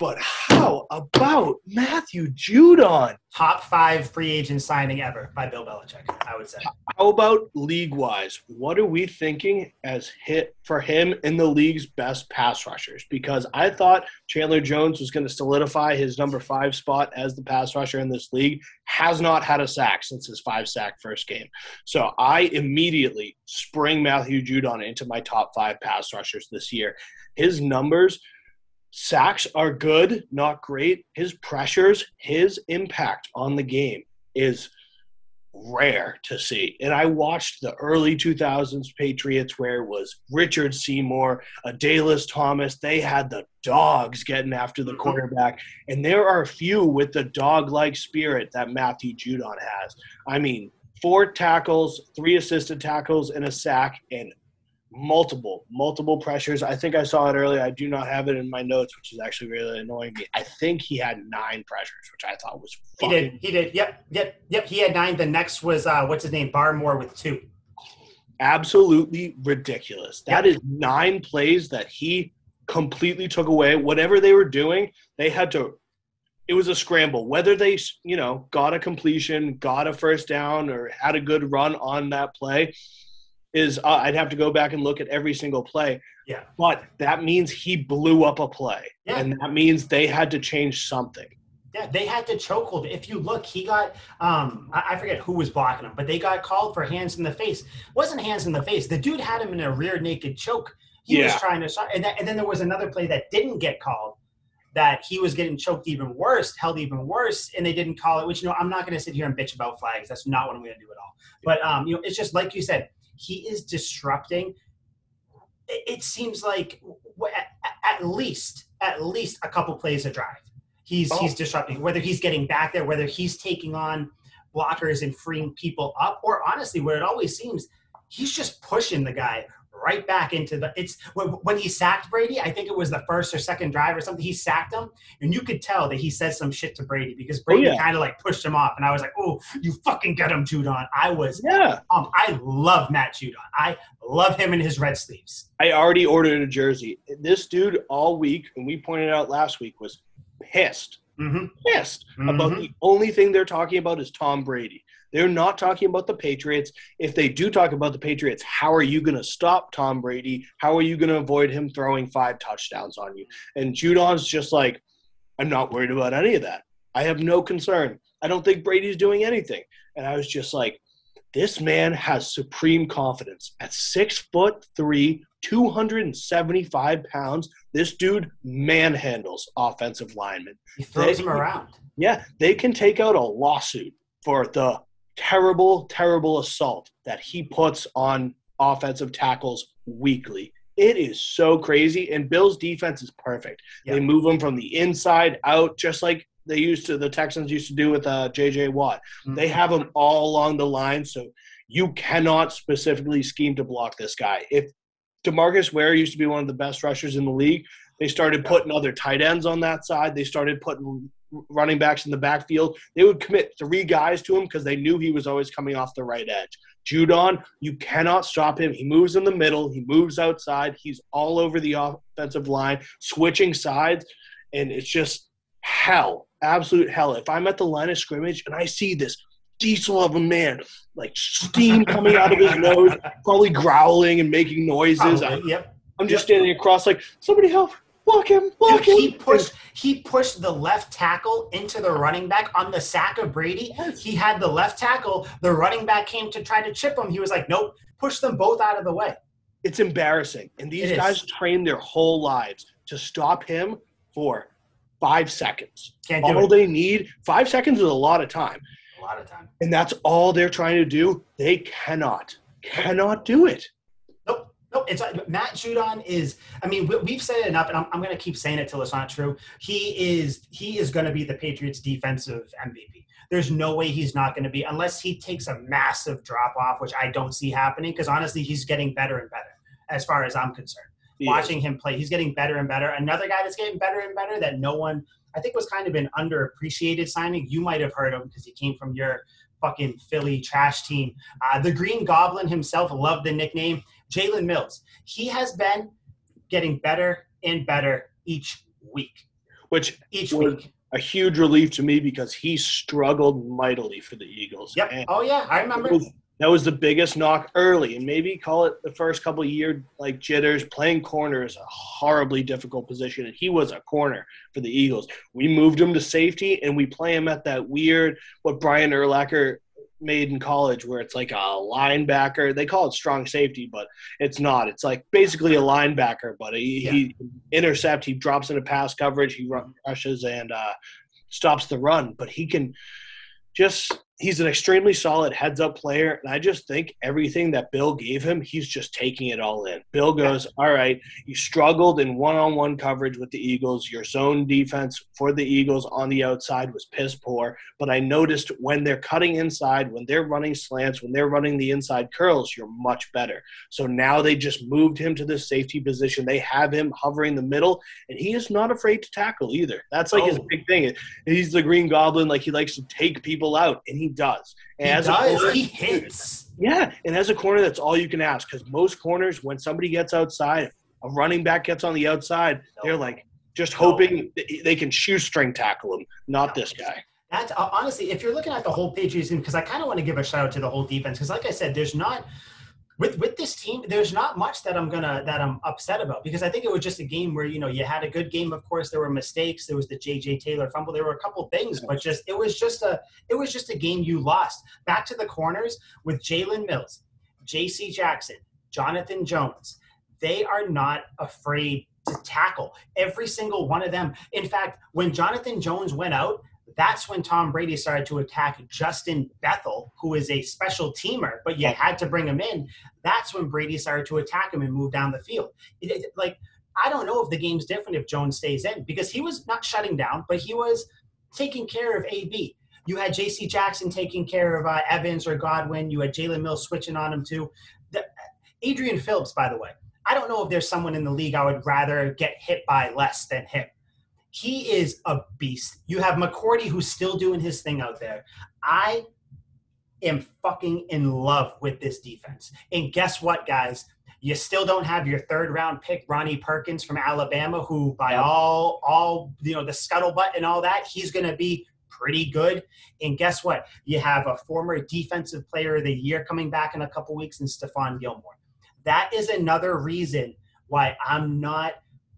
But how about Matthew Judon? Top five free agent signing ever by Bill Belichick, I would say. How about league wise? What are we thinking as hit for him in the league's best pass rushers? Because I thought Chandler Jones was going to solidify his number five spot as the pass rusher in this league. Has not had a sack since his five sack first game. So I immediately spring Matthew Judon into my top five pass rushers this year. His numbers sacks are good, not great. His pressures, his impact on the game is rare to see. And I watched the early 2000s Patriots where it was Richard Seymour, Adalius Thomas. They had the dogs getting after the mm-hmm. quarterback. And there are a few with the dog like spirit that Matthew Judon has. I mean, four tackles, three assisted tackles, and a sack, and multiple, multiple pressures. I think I saw it earlier. I do not have it in my notes, which is actually really annoying me. I think he had nine pressures, which I thought was. He did. He did. Yep. Yep. Yep. He had nine. The next was uh, what's his name? Barmore with two. Absolutely ridiculous. That yep. is nine plays that he completely took away. Whatever they were doing, they had to. It was a scramble. Whether they, you know, got a completion, got a first down, or had a good run on that play, is uh, I'd have to go back and look at every single play. Yeah. But that means he blew up a play. Yeah. And that means they had to change something. Yeah, they had to chokehold. If you look, he got um I, I forget who was blocking him, but they got called for hands in the face. It wasn't hands in the face. The dude had him in a rear naked choke. He yeah. was trying to and, that, and then there was another play that didn't get called that he was getting choked even worse, held even worse, and they didn't call it. Which you know, I'm not going to sit here and bitch about flags. That's not what I'm going to do at all. But um, you know, it's just like you said he is disrupting. It seems like at least at least a couple plays a drive. He's oh. he's disrupting. Whether he's getting back there, whether he's taking on blockers and freeing people up, or honestly, what it always seems, he's just pushing the guy right back into the. It's when he sacked Brady. I think it was the first or second drive or something. He sacked him, and you could tell that he said some shit to Brady because oh, Brady oh, yeah. kind of like pushed him off, and I was like, "Oh, you fucking get him, Judon." I was, yeah. Um, I love Matt Judon. I love him in his red sleeves. I already ordered a jersey. This dude all week, and we pointed out last week, was pissed. Mm-hmm. Pissed mm-hmm. about the only thing they're talking about is Tom Brady. They're not talking about the Patriots. If they do talk about the Patriots, how are you going to stop Tom Brady? How are you going to avoid him throwing five touchdowns on you? And Judon's just like, I'm not worried about any of that. I have no concern. I don't think Brady's doing anything. And I was just like, this man has supreme confidence. At six foot three, 275 pounds, this dude manhandles offensive linemen. He throws they, them around. Yeah, they can take out a lawsuit for the terrible, terrible assault that he puts on offensive tackles weekly. It is so crazy. And Bill's defense is perfect. They move him from the inside out, just like they used to, the Texans used to do with uh, J.J. Watt. Mm-hmm. They have him all along the line. So you cannot specifically scheme to block this guy. If Demarcus Ware used to be one of the best rushers in the league, they started putting other tight ends on that side. They started putting running backs in the backfield, they would commit three guys to him because they knew he was always coming off the right edge. Judon, you cannot stop him. He moves in the middle, he moves outside, he's all over the offensive line, switching sides, and it's just hell, absolute hell. If I'm at the line of scrimmage and I see this diesel of a man, like steam coming out of his nose, probably growling and making noises. Probably, yep. I'm just yep. standing across, like, somebody help, block him, block Dude, him. He pushed he pushed the left tackle into the running back on the sack of Brady. He had the left tackle. The running back came to try to chip him. He was like, "Nope, push them both out of the way." It's embarrassing. And these it guys is. train their whole lives to stop him for five seconds. Can't do all it. they need five seconds is a lot of time. A lot of time. And that's all they're trying to do. They cannot, cannot do it. No, it's Matt Judon is. I mean, we, have said it enough, and I'm, I'm going to keep saying it till it's not true. He is. He is going to be the Patriots' defensive MVP. There's no way he's not going to be unless he takes a massive drop off, which I don't see happening. Because honestly, he's getting better and better as far as I'm concerned. He Watching is. him play, he's getting better and better. Another guy that's getting better and better that no one, I think, was kind of an underappreciated signing. You might have heard him because he came from your fucking Philly trash team. Uh, the Green Goblin himself loved the nickname. Jalen Mills. He has been getting better and better each week. Which each week. A huge relief to me because he struggled mightily for the Eagles. Yep. And oh yeah, I remember. That was, that was the biggest knock early, and maybe call it the first couple of year like jitters. Playing corner is a horribly difficult position, and he was a corner for the Eagles. We moved him to safety, and we play him at that weird what Brian Urlacher made in college where it's like a linebacker. They call it strong safety, but it's not. It's like basically a linebacker, but he, yeah. he intercept, he drops into pass coverage, he rushes and uh, stops the run. But he can just he's an extremely solid heads up player and i just think everything that bill gave him he's just taking it all in. Bill goes all right you struggled in one-on-one coverage with the eagles. Your zone defense for the eagles on the outside was piss poor but i noticed when they're cutting inside when they're running slants when they're running the inside curls you're much better. So now they just moved him to the safety position. They have him hovering the middle and he is not afraid to tackle either. That's like oh. his big thing. He's the green goblin like he likes to take people out and he does. And he does. Corner, he hits. Yeah, and as a corner, that's all you can ask because most corners, when somebody gets outside, a running back gets on the outside, they're like just hoping they can shoestring tackle him, not no. this guy. That's uh, honestly, if you're looking at the whole Patriots because I kind of want to give a shout out to the whole defense, because like I said, there's not with with this team, there's not much that I'm gonna that I'm upset about because I think it was just a game where you know you had a good game. Of course, there were mistakes. There was the J.J. Taylor fumble. There were a couple things, but just it was just a it was just a game you lost. Back to the corners with Jalen Mills, J.C. Jackson, Jonathan Jones. They are not afraid to tackle every single one of them. In fact, when Jonathan Jones went out, that's when Tom Brady started to attack Justin Bethel, who is a special teamer, but you had to bring him in. That's when Brady started to attack him and move down the field. It, it, like, I don't know if the game's different if Jones stays in because he was not shutting down, but he was taking care of AB. You had J.C. Jackson taking care of uh, Evans or Godwin. You had Jalen Mills switching on him too. The, Adrian Phillips, by the way, I don't know if there's someone in the league I would rather get hit by less than him he is a beast. You have McCourty who's still doing his thing out there. I am fucking in love with this defense. And guess what, guys? You still don't have your third round pick, Ronnie Perkins from Alabama, who by all all you know the scuttlebutt and all that, he's gonna be pretty good. And guess what? You have a former defensive player of the year coming back in a couple weeks in Stephon Gilmore. That is another reason why I'm not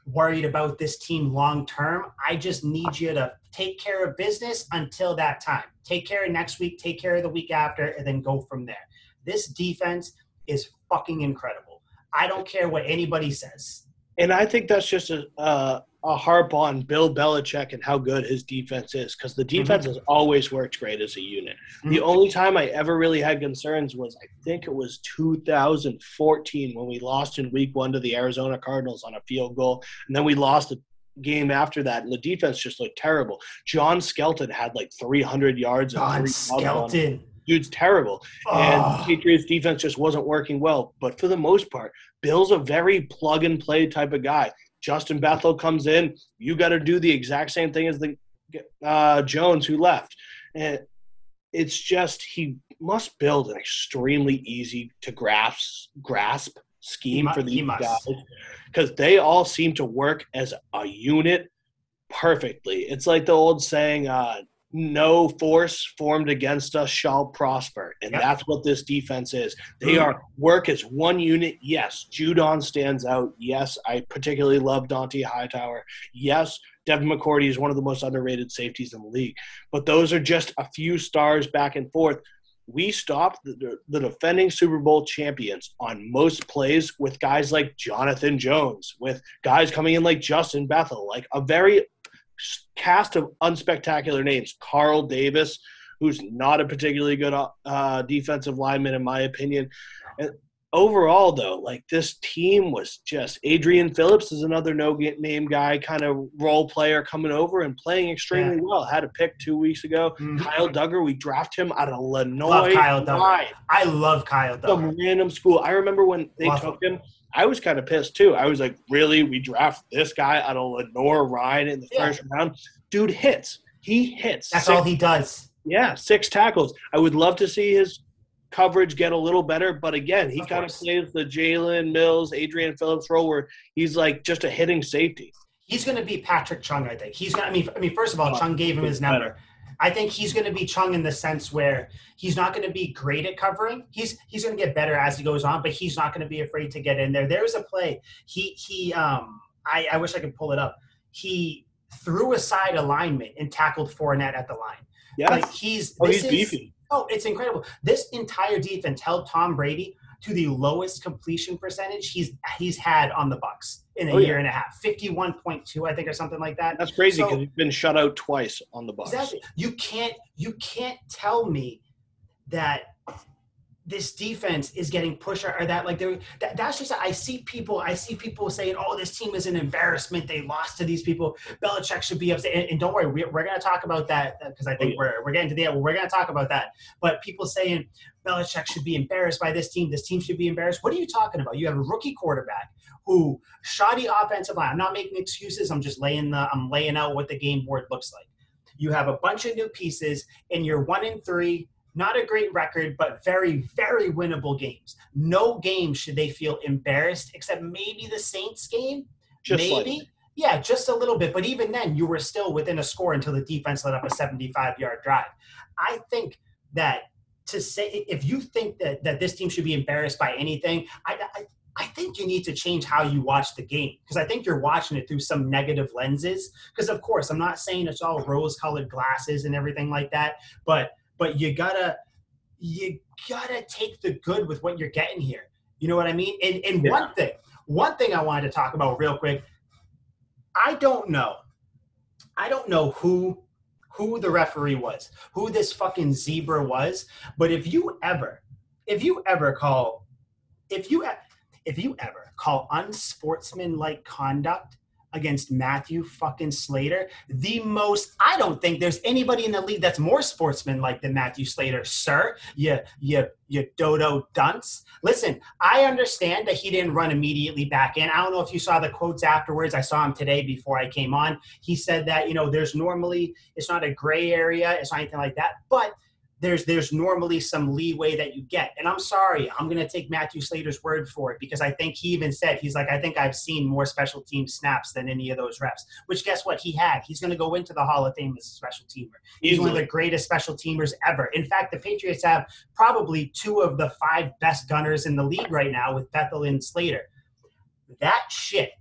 worried about this team long term. I just need you to take care of business until that time. Take care of next week, take care of the week after, and then go from there. This defense is fucking incredible. I don't care what anybody says. And I think that's just a, uh, a harp on Bill Belichick and how good his defense is because the mm-hmm. defense mm-hmm. has always worked great as a unit. Mm-hmm. The only time I ever really had concerns was I think it was 2014 when we lost in week one to the Arizona Cardinals on a field goal. And then we lost the game after that, and the defense just looked terrible. John Skelton had like 300 yards. John Skelton. Dude's terrible. Oh. And Patriots defense just wasn't working well. But for the most part, Bill's a very plug and play type of guy. Justin Bethel comes in, you got to do the exact same thing as the uh, Jones who left. And it's just he must build an extremely easy to grasp grasp scheme for these guys because they all seem to work as a unit perfectly. It's like the old saying, uh, no force formed against us shall prosper. And that's what this defense is. They are work as one unit. Yes, Judon stands out. Yes, I particularly love Dont'a Hightower. Yes, Devin McCourty is one of the most underrated safeties in the league. But those are just a few stars back and forth. We stopped the, the defending Super Bowl champions on most plays with guys like Jonathan Jones, with guys coming in like Justin Bethel, like a very cast of unspectacular names. Carl Davis, who's not a particularly good uh, defensive lineman, in my opinion. And overall, though, like this team was just Adrian Phillips is another no name guy, kind of role player coming over and playing extremely yeah. well. Had a pick two weeks ago. Mm-hmm. Kyle Dugger we draft him out of Illinois. Love Kyle Dugger. I love Kyle Dugger. Some random school. I remember when they love took him. him I was kind of pissed too. I was like, really? We draft this guy out of Lenoir-Rhyne in the yeah. first round? Dude hits. He hits. That's six, all he does. Yeah, six tackles. I would love to see his coverage get a little better, but again, he kind of plays the Jalen Mills, Adrian Phillips role where he's like just a hitting safety. He's going to be Patrick Chung, I think. He's going. to I mean, I mean, first of all, oh, Chung gave him his number. Better. I think he's going to be Chung in the sense where he's not going to be great at covering. He's he's going to get better as he goes on, but he's not going to be afraid to get in there. There was a play he he um I, I wish I could pull it up. He threw aside alignment and tackled Fournette at the line. Yeah, like he's oh he's is, beefy. Oh, it's incredible. This entire defense held Tom Brady to the lowest completion percentage he's he's had on the Bucs in a oh, year and a half. Fifty-one point two, I think, or something like that. That's crazy because so, he's been shut out twice on the Bucs. Exactly. You can't you can't tell me that this defense is getting pushed or, that like they that, that's just I see people I see people saying oh this team is an embarrassment. They lost to these people. Belichick should be upset and, and don't worry we're, we're going to talk about that uh, because I think oh, we're we're getting to the end. We're going to talk about that. But people saying Belichick should be embarrassed by this team. This team should be embarrassed. What are you talking about? You have a rookie quarterback who shoddy offensive line. I'm not making excuses. I'm just laying the I'm laying out what the game board looks like. You have a bunch of new pieces and you're one in three not a great record, but very, very winnable games. No game should they feel embarrassed, except maybe the Saints game. Just maybe. Yeah, just a little bit. But even then, you were still within a score until the defense let up a 75 yard drive. I think that to say, if you think that, that this team should be embarrassed by anything, I, I, I think you need to change how you watch the game because I think you're watching it through some negative lenses. Because, of course, I'm not saying it's all rose colored glasses and everything like that, but but you gotta you gotta take the good with what you're getting here. You know what I mean? And and yeah. one thing, one thing I wanted to talk about real quick. I don't know. I don't know who who the referee was, who this fucking zebra was, but if you ever, if you ever call, if you if you ever call unsportsmanlike conduct against Matthew fucking Slater. The most, I don't think there's anybody in the league that's more sportsmanlike than Matthew Slater, sir. You, you, you dodo dunce. Listen, I understand that he didn't run immediately back in. I don't know if you saw the quotes afterwards. I saw him today before I came on. He said that, you know, there's normally, it's not a gray area, it's not anything like that. But there's there's normally some leeway that you get. And I'm sorry, I'm going to take Matthew Slater's word for it because I think he even said he's like I think I've seen more special team snaps than any of those refs. Which guess what? He had. He's going to go into the Hall of Fame as a special teamer. He's Easily. one of the greatest special teamers ever. In fact, the Patriots have probably two of the five best gunners in the league right now with Bethel and Slater. That shit.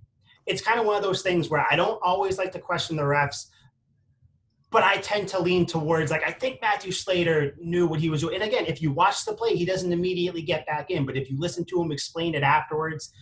It's kind of one of those things where I don't always like to question the refs but I tend to lean towards like I think Matthew Slater knew what he was doing. And again, if you watch the play, he doesn't immediately get back in. But if you listen to him explain it afterwards,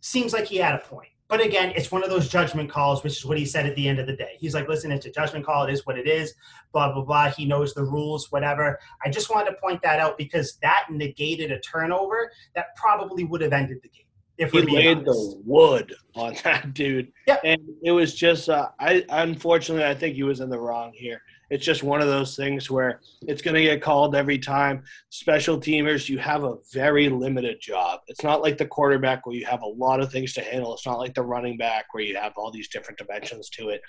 seems like he had a point. But again, it's one of those judgment calls, which is what he said at the end of the day. He's like, listen, it's a judgment call. It is what it is. Blah, blah, blah. He knows the rules, whatever. I just wanted to point that out because that negated a turnover that probably would have ended the game. If he laid honest. the wood on that dude. Yeah. And it was just, uh, I unfortunately, I think he was in the wrong here. It's just one of those things where it's going to get called every time. Special teamers, you have a very limited job. It's not like the quarterback where you have a lot of things to handle. It's not like the running back where you have all these different dimensions to it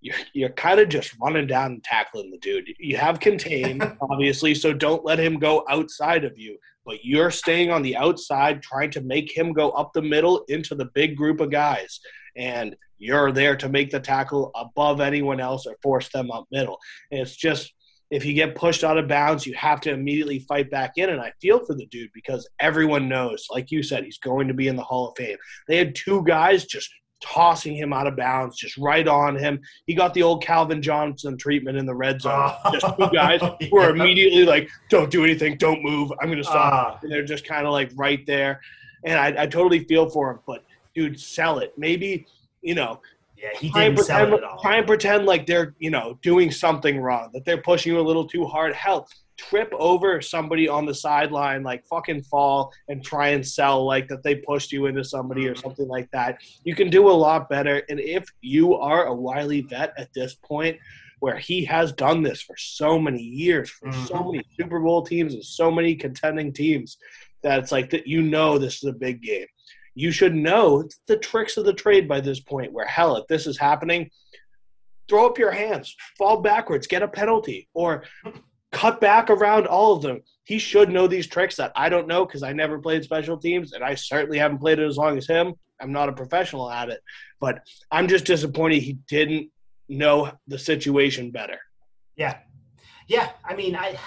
you're, you're kind of just running down and tackling the dude. You have contained, obviously, so don't let him go outside of you. But you're staying on the outside, trying to make him go up the middle into the big group of guys. And you're there to make the tackle above anyone else or force them up middle. And it's just if you get pushed out of bounds, you have to immediately fight back in. And I feel for the dude because everyone knows, like you said, he's going to be in the Hall of Fame. They had two guys just tossing him out of bounds, just right on him. He got the old Calvin Johnson treatment in the red zone. Oh, just two guys yeah. who are immediately like, "Don't do anything, don't move, I'm going to stop." Uh, and they're just kind of like right there. And I, I totally feel for him, but dude, sell it. Maybe you know. Yeah, he didn't pretend, sell it at all. Try and pretend like they're, you know, doing something wrong, that they're pushing you a little too hard. Hell, trip over somebody on the sideline, like fucking fall and try and sell like that they pushed you into somebody or mm-hmm. something like that. You can do a lot better. And if you are a wily vet at this point, where he has done this for so many years, for mm-hmm. so many Super Bowl teams and so many contending teams, that it's like that you know this is a big game. You should know the tricks of the trade by this point. Where hell, if this is happening, throw up your hands, fall backwards, get a penalty, or cut back around all of them. He should know these tricks that I don't know because I never played special teams and I certainly haven't played it as long as him. I'm not a professional at it, but I'm just disappointed he didn't know the situation better. Yeah. Yeah. I mean, I.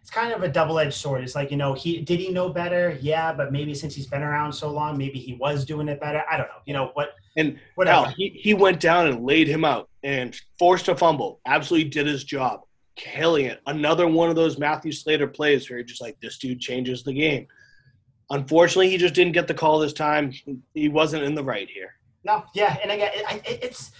It's kind of a double-edged sword. It's like you know, he did he know better? Yeah, but maybe since he's been around so long, maybe he was doing it better. I don't know. You know what? And whatever. Hell, he he went down and laid him out and forced a fumble. Absolutely did his job killing it. Another one of those Matthew Slater plays where you're just like, this dude changes the game. Unfortunately, he just didn't get the call this time. He wasn't in the right here. No, yeah, and again, it, it's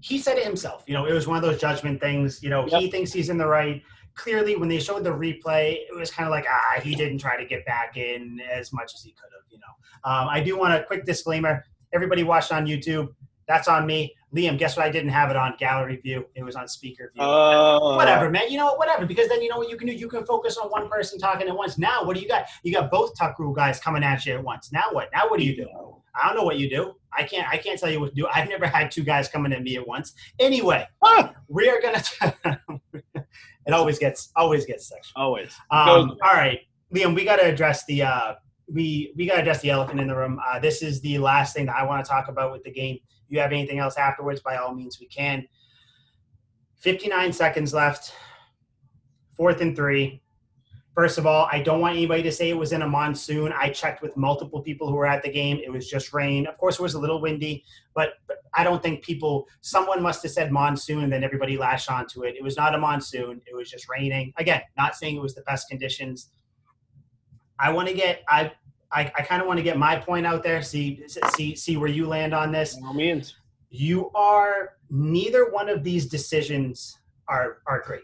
he said it himself. You know, it was one of those judgment things. You know, yep. he thinks he's in the right. Clearly, when they showed the replay, it was kind of like ah, he didn't try to get back in as much as he could have. You know, um, I do want a quick disclaimer. Everybody watched on YouTube. That's on me. Liam, guess what? I didn't have it on gallery view. It was on speaker view. Uh, whatever, man. You know Whatever. Because then you know what you can do. You can focus on one person talking at once. Now, what do you got? You got both tuck rule guys coming at you at once. Now what? Now what do you do? I don't know what you do. I can't. I can't tell you what to do. I've never had two guys coming at me at once. Anyway, we are gonna. it always gets always gets sexual. Always. Um, all right, Liam. We got to address the. Uh, we we got to address the elephant in the room. Uh, this is the last thing that I want to talk about with the game you have anything else afterwards, by all means, we can. 59 seconds left. Fourth and three. First of all, I don't want anybody to say it was in a monsoon. I checked with multiple people who were at the game. It was just rain. Of course, it was a little windy, but, but I don't think people, someone must have said monsoon, and then everybody lashed onto it. It was not a monsoon. It was just raining. Again, not saying it was the best conditions. I want to get, I I, I kind of want to get my point out there. See, see, see where you land on this. No means. You are neither one of these decisions are are great.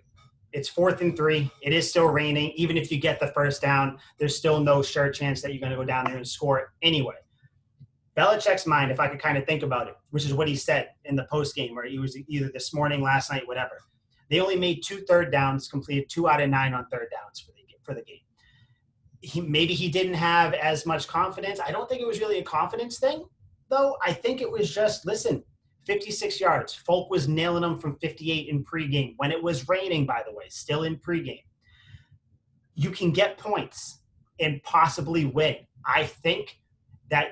It's fourth and three. It is still raining. Even if you get the first down, there's still no sure chance that you're going to go down there and score anyway. Belichick's mind, if I could kind of think about it, which is what he said in the post game, where he was either this morning, last night, whatever. They only made two third downs, completed two out of nine on third downs for the for the game he maybe he didn't have as much confidence. I don't think it was really a confidence thing, though. I think it was just listen, 56 yards. Folk was nailing them from 58 in pregame when it was raining. By the way, still in pregame. You can get points and possibly win. I think that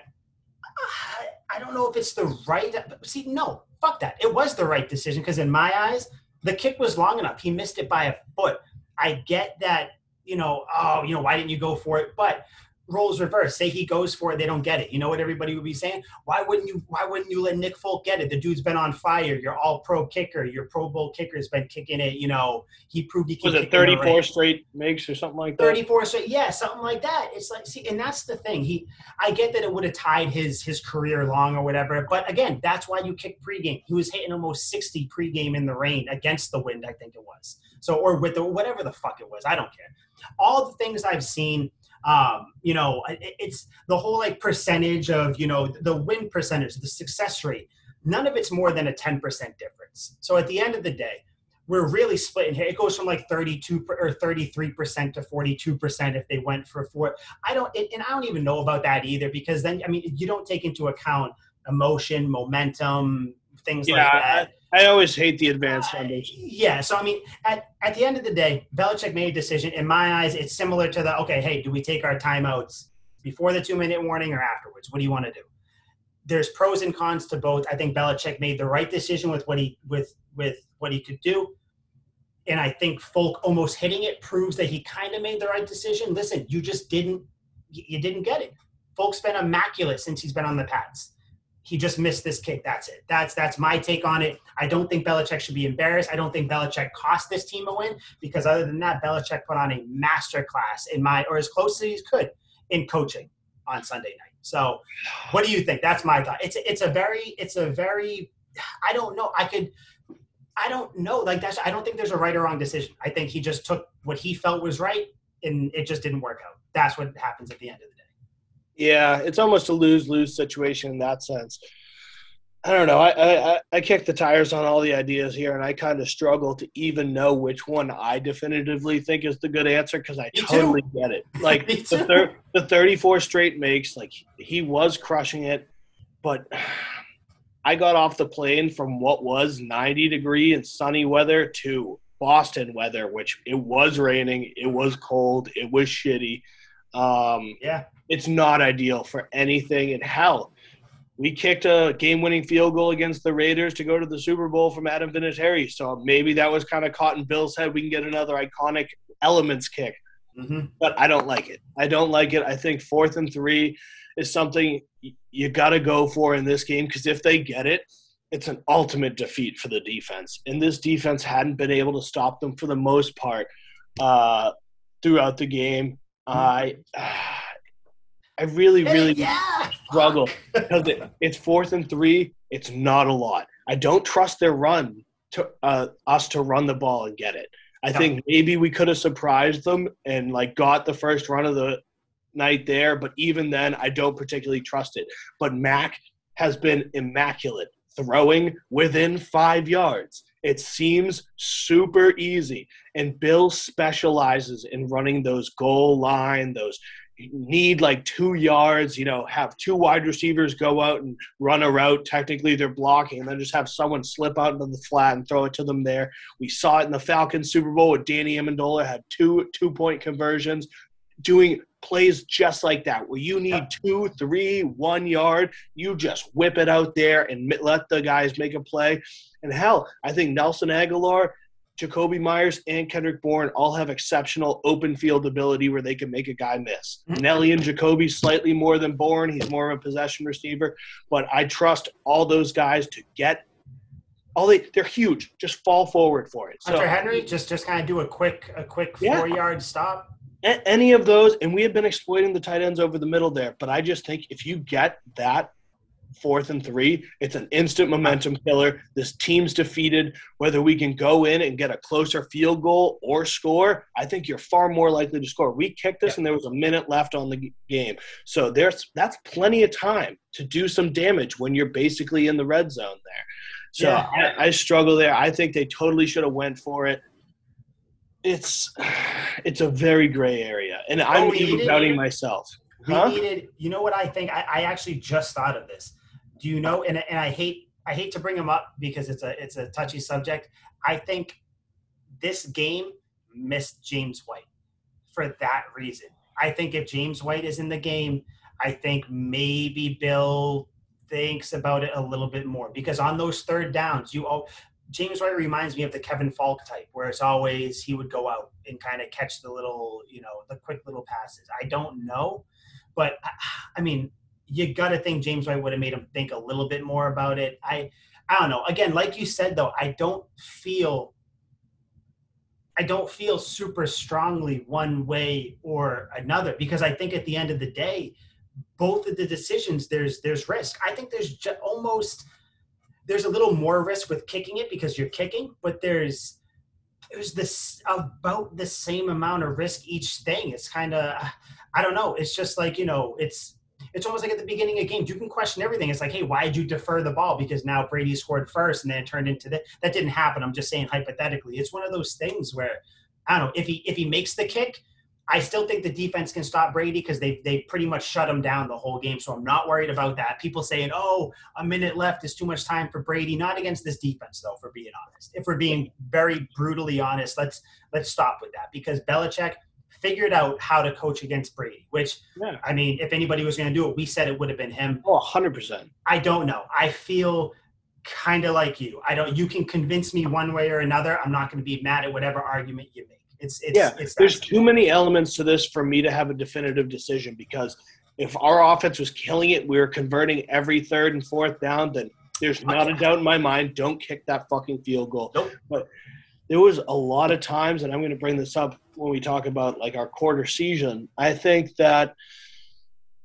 uh, I don't know if it's the right. See, no, fuck that. It was the right decision because in my eyes, the kick was long enough. He missed it by a foot. I get that you know, oh, you know, why didn't you go for it? But roles reverse. Say he goes for it, they don't get it. You know what everybody would be saying? Why wouldn't you? Why wouldn't you let Nick Folk get it? The dude's been on fire. Your All Pro kicker, your Pro Bowl kicker has been kicking it. You know, he proved he can. Was it thirty four straight makes or something like that? Thirty four straight, yeah, something like that. It's like see, and that's the thing. He, I get that it would have tied his his career long or whatever, but again, that's why you kick pregame. He was hitting almost sixty pregame in the rain against the wind, I think it was. So or with the whatever the fuck it was, I don't care. All the things I've seen um, you know, it's the whole like percentage of, you know, the win percentage, the success rate. None of it's more than a 10% difference. So at the end of the day, we're really splitting here. It goes from like 32 or 33% to 42% if they went for four. I don't, and I don't even know about that either because then, I mean, you don't take into account emotion, momentum, things yeah, like that. I always hate the advanced. Uh, yeah, so I mean, at, at the end of the day, Belichick made a decision. In my eyes, it's similar to the okay, hey, do we take our timeouts before the two minute warning or afterwards? What do you want to do? There's pros and cons to both. I think Belichick made the right decision with what he with with what he could do. And I think Folk almost hitting it proves that he kind of made the right decision. Listen, you just didn't you didn't get it. Folk's been immaculate since he's been on the Pats he just missed this kick. That's it. That's that's my take on it. I don't think Belichick should be embarrassed. I don't think Belichick cost this team a win because other than that, Belichick put on a master class in my or as close as he could in coaching on Sunday night. So, what do you think? That's my thought. It's it's a very it's a very I don't know. I could I don't know. Like that's I don't think there's a right or wrong decision. I think he just took what he felt was right and it just didn't work out. That's what happens at the end of the. Yeah, it's almost a lose lose situation in that sense. I don't know. I, I I kick the tires on all the ideas here, and I kind of struggle to even know which one I definitively think is the good answer because I Me totally too. get it. Like the thir- the thirty four straight makes, like he was crushing it, but I got off the plane from what was ninety degree and sunny weather to Boston weather, which it was raining, it was cold, it was shitty. Um, yeah, it's not ideal for anything in hell. We kicked a game-winning field goal against the Raiders to go to the Super Bowl from Adam Vinatieri, so maybe that was kind of caught in Bill's head. We can get another iconic elements kick, mm-hmm. but I don't like it. I don't like it. I think fourth and three is something you got to go for in this game because if they get it, it's an ultimate defeat for the defense. And this defense hadn't been able to stop them for the most part uh, throughout the game. I I really, really yeah. struggle because it, it's fourth and three. It's not a lot. I don't trust their run to uh, us to run the ball and get it. I No. think maybe we could have surprised them and like got the first run of the night there, but even then, I don't particularly trust it. But Mac has been immaculate throwing within five yards. It seems super easy, and Bill specializes in running those goal line, those need like two yards, you know, have two wide receivers go out and run a route. Technically, they're blocking, and then just have someone slip out into the flat and throw it to them there. We saw it in the Falcons Super Bowl with Danny Amendola had two two point conversions, doing plays just like that, where you need two, three, one yard. You just whip it out there and let the guys make a play. And hell, I think Nelson Agholor. Jakobi Meyers and Kendrick Bourne all have exceptional open field ability where they can make a guy miss. Mhm. Nelly and Jacoby slightly more than Bourne. He's more of a possession receiver, but I trust all those guys to get all they they're huge. Just fall forward for it. So Hunter Henry, just just kind of do a quick a quick Yeah. four yard stop. a- any of those, and we have been exploiting the tight ends over the middle there. But I just think if you get that fourth and three, it's an instant momentum killer. This team's defeated. Whether we can go in and get a closer field goal or score, I think you're far more likely to score. We kicked this, and there was a minute left on the game, so there's that's plenty of time to do some damage when you're basically in the red zone there. So Yeah. I, I struggle there. I think they totally should have went for it it's it's a very gray area, and I'm oh, we even doubting myself. We Huh? needed. You know what I think? I, I actually just thought of this. Do you know? And and I hate I hate to bring him up because it's a it's a touchy subject. I think this game missed James White for that reason. I think if James White is in the game, I think maybe Bill thinks about it a little bit more because on those third downs, you all James White reminds me of the Kevin Faulk type, where it's always he would go out and kind of catch the little, you know, the quick little passes. I don't know, but I, I mean, you got to think James White would have made him think a little bit more about it. I, I don't know. Again, like you said though, I don't feel, I don't feel super strongly one way or another because I think at the end of the day, both of the decisions there's there's risk. I think there's ju- almost there's a little more risk with kicking it because you're kicking, but there's there's this about the same amount of risk each thing. It's kind of I don't know. It's just like you know, it's it's almost like at the beginning of games, you can question everything. It's like, hey, why did you defer the ball? Because now Brady scored first, and then it turned into that. That didn't happen. I'm just saying hypothetically. It's one of those things where I don't know if he if he makes the kick. I still think the defense can stop Brady because they they pretty much shut him down the whole game. So I'm not worried about that. People saying, "Oh, a minute left is too much time for Brady." Not against this defense, though. For being honest, if we're being very brutally honest, let's let's stop with that because Belichick figured out how to coach against Brady. Which Yeah. I mean, if anybody was going to do it, we said it would have been him. Oh, 100%. I don't know. I feel kind of like you. I don't. You can convince me one way or another. I'm not going to be mad at whatever argument you make. It's it's Yeah, It's There's too many elements to this for me to have a definitive decision because if our offense was killing it, we were converting every third and fourth down, then there's not a doubt in my mind, don't kick that fucking field goal. Nope. But there was a lot of times, and I'm going to bring this up when we talk about like our quarter season. I think that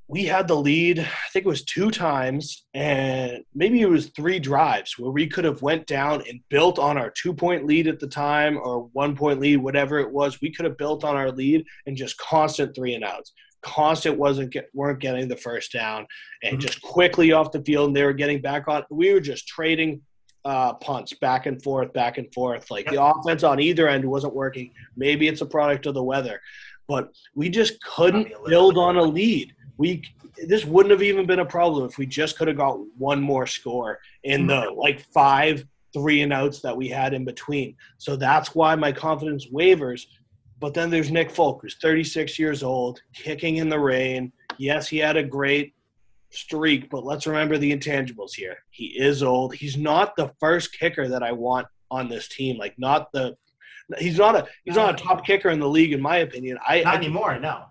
we had the lead i think it was two times and maybe it was three drives where we could have went down and built on our two point lead at the time or one point lead whatever it was we could have built on our lead and just constant three and outs constant wasn't get, weren't getting the first down and Mhm. just quickly off the field and they were getting back on we were just trading uh, punts back and forth back and forth. Like the offense on either end wasn't working. Maybe it's a product of the weather. But we just couldn't Probably a little build on a lead. We this wouldn't have even been a problem if we just could have got one more score in the like five three and outs that we had in between. So that's why my confidence wavers. But then there's Nick Folk, who's 36 years old, kicking in the rain. Yes, he had a great streak, but let's remember the intangibles here. He is old. He's not the first kicker that I want on this team. Like not the he's not a he's not a top kicker in the league in my opinion. I, Not I anymore. No.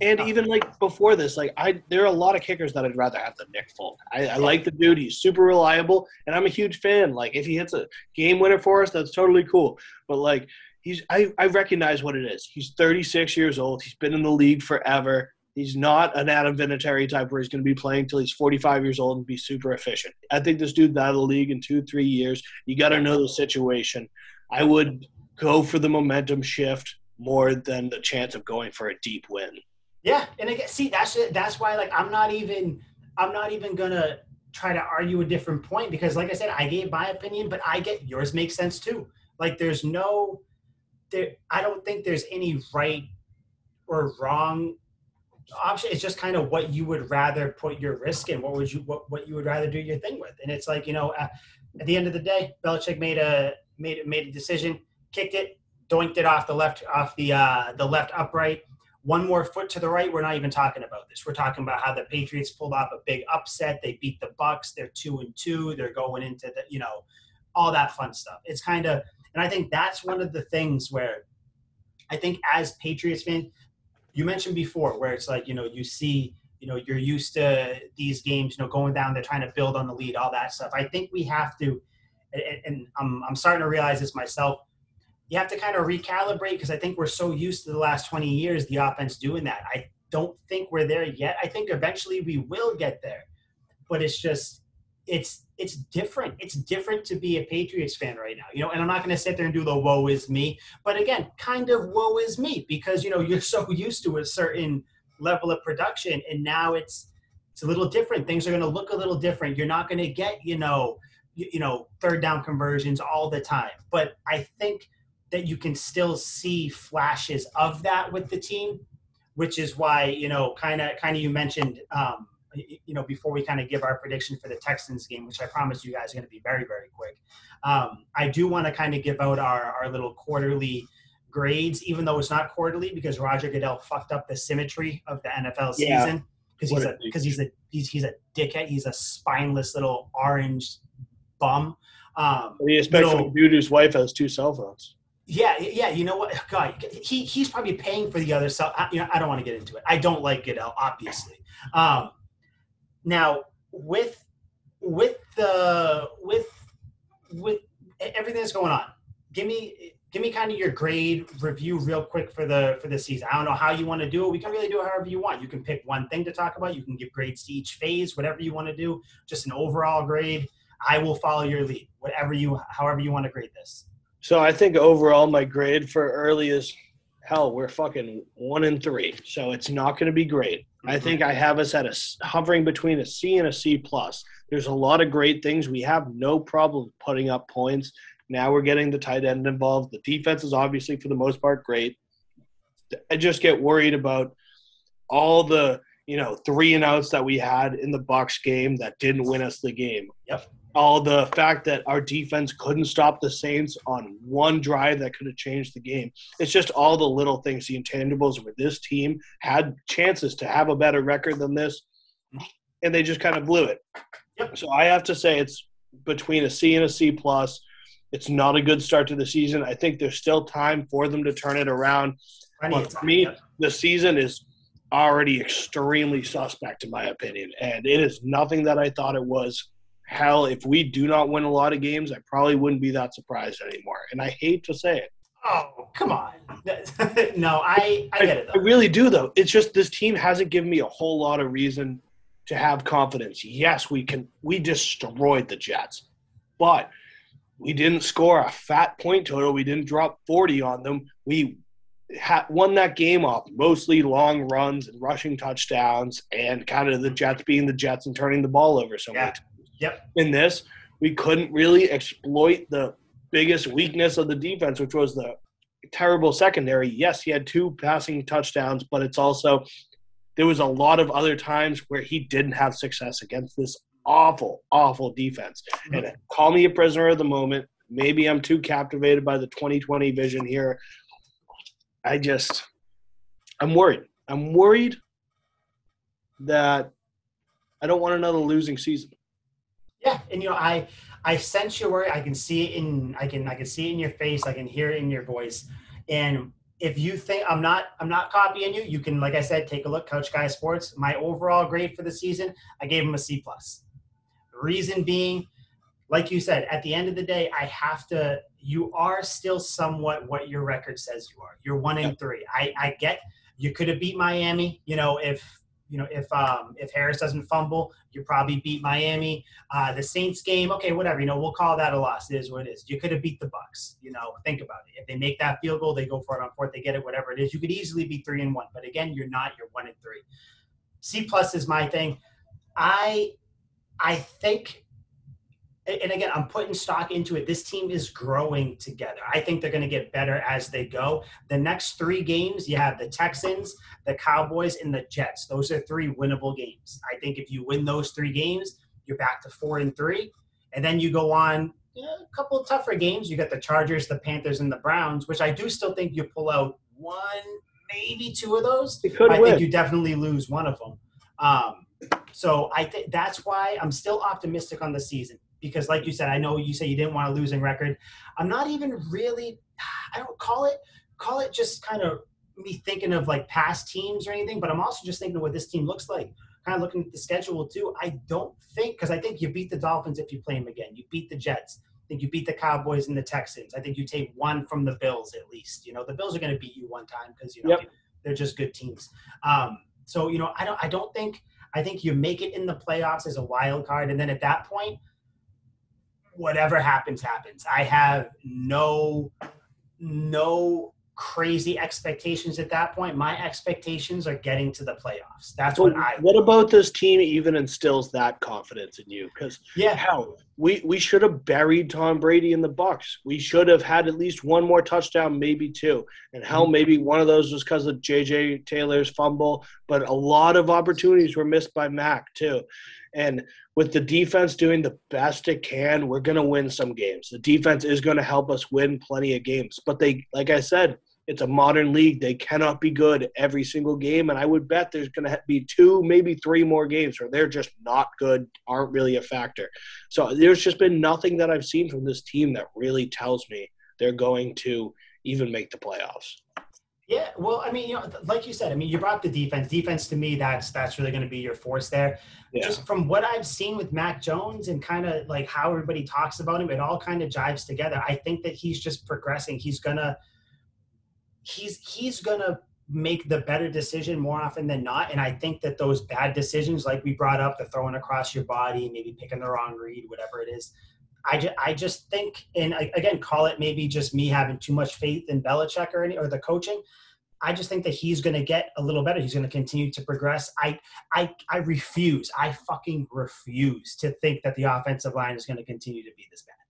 And even like before this, like I, there are a lot of kickers that I'd rather have than Nick Folk. I, I like the dude; he's super reliable, and I'm a huge fan. Like if he hits a game winner for us, that's totally cool. But like he's, I, I recognize what it is. He's 36 years old. He's been in the league forever. He's not an Adam Vinatieri type where he's going to be playing till he's 45 years old and be super efficient. I think this dude's out of the league in two, three years. You got to know the situation. I would go for the momentum shift more than the chance of going for a deep win. Yeah, and I again, see that's that's why like I'm not even I'm not even gonna try to argue a different point because like I said, I gave my opinion, but I get yours makes sense too. Like there's no there I don't think there's any right or wrong option. It's just kind of what you would rather put your risk in. What would you what, what you would rather do your thing with? And it's like, you know, at, at the end of the day, Belichick made a made made a decision, kicked it, doinked it off the left off the uh the left upright one more foot to the right, we're not even talking about this. We're talking about how the Patriots pulled off a big upset. They beat the Bucs. They're two and two. They're going into the, you know, all that fun stuff. It's kind of, and I think that's one of the things where I think as Patriots fans, you mentioned before where it's like, you know, you see, you know, you're used to these games, you know, going down, they're trying to build on the lead, all that stuff. I think we have to, and, I'm, I'm starting to realize this myself you have to kind of recalibrate because I think we're so used to the last 20 years, the offense doing that. I don't think we're there yet. I think eventually we will get there, but it's just, it's, it's different. It's different to be a Patriots fan right now, you know, and I'm not going to sit there and do the woe is me, but again, kind of woe is me because, you know, you're so used to a certain level of production and now it's, it's a little different. Things are going to look a little different. You're not going to get, you know, you, you know, third down conversions all the time. But I think that you can still see flashes of that with the team, which is why you know, kind of, kind of, you mentioned, um, you know, before we kind of give our prediction for the Texans game, which I promise you guys are going to be very, very quick. Um, I do want to kind of give out our our little quarterly grades, even though it's not quarterly, because Roger Goodell fucked up the symmetry of the NFL yeah. season because he's a because he's a he's he's a dickhead. He's a spineless little orange bum. Um, expect little, dude whose wife has two cell phones? Yeah, yeah. You know what? God, he he's probably paying for the other stuff. You know, I don't want to get into it. I don't like Goodell, obviously. Um, now with with the with with everything that's going on, give me give me kind of your grade review real quick for the for the season. I don't know how you want to do it. We can really do it however you want. You can pick one thing to talk about. You can give grades to each phase, whatever you want to do. Just an overall grade. I will follow your lead. Whatever you, however you want to grade this. So I think overall my grade for early is hell. We're fucking one and three, so it's not going to be great. I think I have us at a hovering between a C and a C plus. There's a lot of great things. We have no problem putting up points. Now we're getting the tight end involved. The defense is obviously for the most part great. I just get worried about all the you know three and outs that we had in the Bucs game that didn't win us the game. Yep all the fact that our defense couldn't stop the Saints on one drive that could have changed the game. It's just all the little things, the intangibles where this team had chances to have a better record than this, and they just kind of blew it. Yep. So I have to say it's between a C and a C plus. It's not a good start to the season. I think there's still time for them to turn it around. But for me, the season is already extremely suspect in my opinion, and it is nothing that I thought it was hell, if we do not win a lot of games, I probably wouldn't be that surprised anymore. And I hate to say it. Oh, come on. no, I, I get it. Though. I really do, though. It's just this team hasn't given me a whole lot of reason to have confidence. Yes, we can. We destroyed the Jets, but we didn't score a fat point total. We didn't drop 40 on them. We had won that game off mostly long runs and rushing touchdowns and kind of the Jets being the Jets and turning the ball over so yeah. much. Yep. In this, we couldn't really exploit the biggest weakness of the defense, which was the terrible secondary. Yes, he had two passing touchdowns, but it's also there was a lot of other times where he didn't have success against this awful, awful defense. Mm-hmm. And call me a prisoner of the moment. Maybe I'm too captivated by the 2020 vision here. I just, I'm worried. I'm worried that I don't want another losing season. Yeah, and you know, I I sense your worry. I can see it in I can I can see it in your face. I can hear it in your voice. And if you think I'm not I'm not copying you, you can like I said, take a look. Coach Guy Sports. My overall grade for the season, I gave him a C plus. Reason being, like you said, at the end of the day, I have to. You are still somewhat what your record says you are. You're one in three. I I get you could have beat Miami. You know if you know, if um, if Harris doesn't fumble, you probably beat Miami. Uh, the Saints game, okay, whatever. You know, we'll call that a loss. It is what it is. You could have beat the Bucs. You know, think about it. If they make that field goal, they go for it on fourth, they get it, whatever it is. You could easily be three and one. But again, you're not. You're one and three. C plus is my thing. I I think and again, I'm putting stock into it. This team is growing together. I think they're going to get better as they go. The next three games, you have the Texans, the Cowboys, and the Jets. Those are three winnable games. I think if you win those three games, you're back to four and three. And then you go on a couple of tougher games. You got the Chargers, the Panthers, and the Browns, which I do still think you pull out one, maybe two of those. I win. think you definitely lose one of them. Um, so I think that's why I'm still optimistic on the season because like you said i know you say you didn't want a losing record i'm not even really i don't call it call it just kind of me thinking of like past teams or anything but i'm also just thinking of what this team looks like kind of looking at the schedule too i don't think because i think you beat the dolphins if you play them again you beat the jets I think you beat the Cowboys and the Texans. I think you take one from the Bills at least. You know, the Bills are going to beat you one time because you know yep. they're just good teams. Um, so you know, I don't. I don't think. I think you make it in the playoffs as a wild card, and then at that point, whatever happens, happens. I have no no crazy expectations at that point. My expectations are getting to the playoffs. That's what I. What about this team even instills that confidence in you? Because yeah, hell, we we should have buried Tom Brady in the Bucs. We should have had at least one more touchdown, maybe two. And hell, mm-hmm. maybe one of those was because of J.J. Taylor's fumble. But a lot of opportunities were missed by Mac too. And with the defense doing the best it can, we're going to win some games. The defense is going to help us win plenty of games. But they, like I said, it's a modern league. They cannot be good every single game. And I would bet there's going to be two, maybe three more games where they're just not good, aren't really a factor. So there's just been nothing that I've seen from this team that really tells me they're going to even make the playoffs. Yeah, well, I mean, you know, like you said, I mean, you brought the defense. Defense to me, that's that's really going to be your force there. Yeah. Just from what I've seen with Mac Jones and kind of like how everybody talks about him, it all kind of jives together. I think that he's just progressing. He's gonna, he's he's gonna make the better decision more often than not. And I think that those bad decisions, like we brought up, the throwing across your body, maybe picking the wrong read, whatever it is, I just, I just think, and again, call it maybe just me having too much faith in Belichick or any or the coaching. I just think that he's going to get a little better. He's going to continue to progress. I, I, I refuse. I fucking refuse to think that the offensive line is going to continue to be this bad.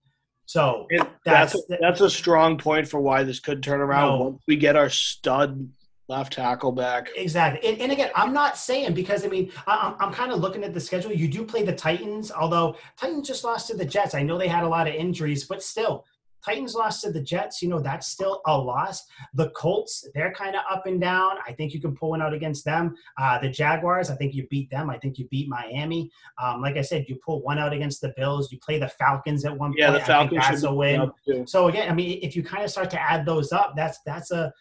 So that's that's, that's a strong point for why this could turn around no, once we get our stud left tackle back. Exactly. And, and, again, I'm not saying because I mean I'm, I'm kind of looking at the schedule. You do play the Titans, although Titans just lost to the Jets. I know they had a lot of injuries, but still, Titans lost to the Jets. You know that's still a loss. The Colts, they're kind of up and down. I think you can pull one out against them. Uh, the Jaguars, I think you beat them. I think you beat Miami. Um, like I said, you pull one out against the Bills. You play the Falcons at one yeah, point. Yeah, the Falcons that's a win. So again, I mean, if you kind of start to add those up, that's that's a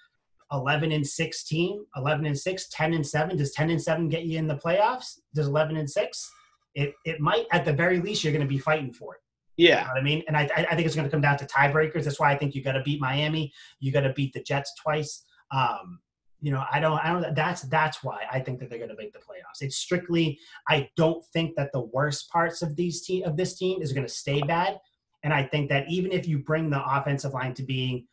11 and 16, 11 and 6, 10 and 7. Does 10 and 7 get you in the playoffs? Does 11 and 6? It, it might, at the very least, you're going to be fighting for it. Yeah. You know I mean? And I, I think it's going to come down to tiebreakers. That's why I think you got to beat Miami. You got to beat the Jets twice. Um, you know, I don't, I don't, that's, that's why I think that they're going to make the playoffs. It's strictly, I don't think that the worst parts of these team, of this team is going to stay bad. And I think that even if you bring the offensive line to being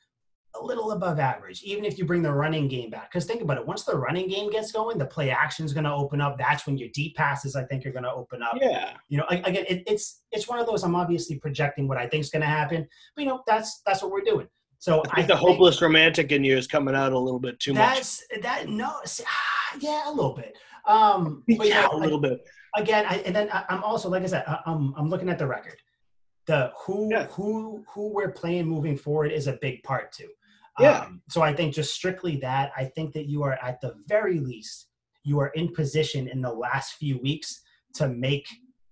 a little above average, even if you bring the running game back. Because think about it, once the running game gets going, the play action is going to open up. That's when your deep passes, I think, are going to open up. Yeah. You know, again, it, it's it's one of those. I'm obviously projecting what I think is going to happen, but you know, that's that's what we're doing. So I think the hopeless romantic in you is coming out a little bit too that's, much. That's that no, yeah, a little bit. Um, but, yeah, know, a little bit. Again, I, and then I'm also like I said, I'm I'm looking at the record. The who yeah. who who we're playing moving forward is a big part too. Yeah. Um, so I think just strictly that, I think that you are at the very least, you are in position in the last few weeks to make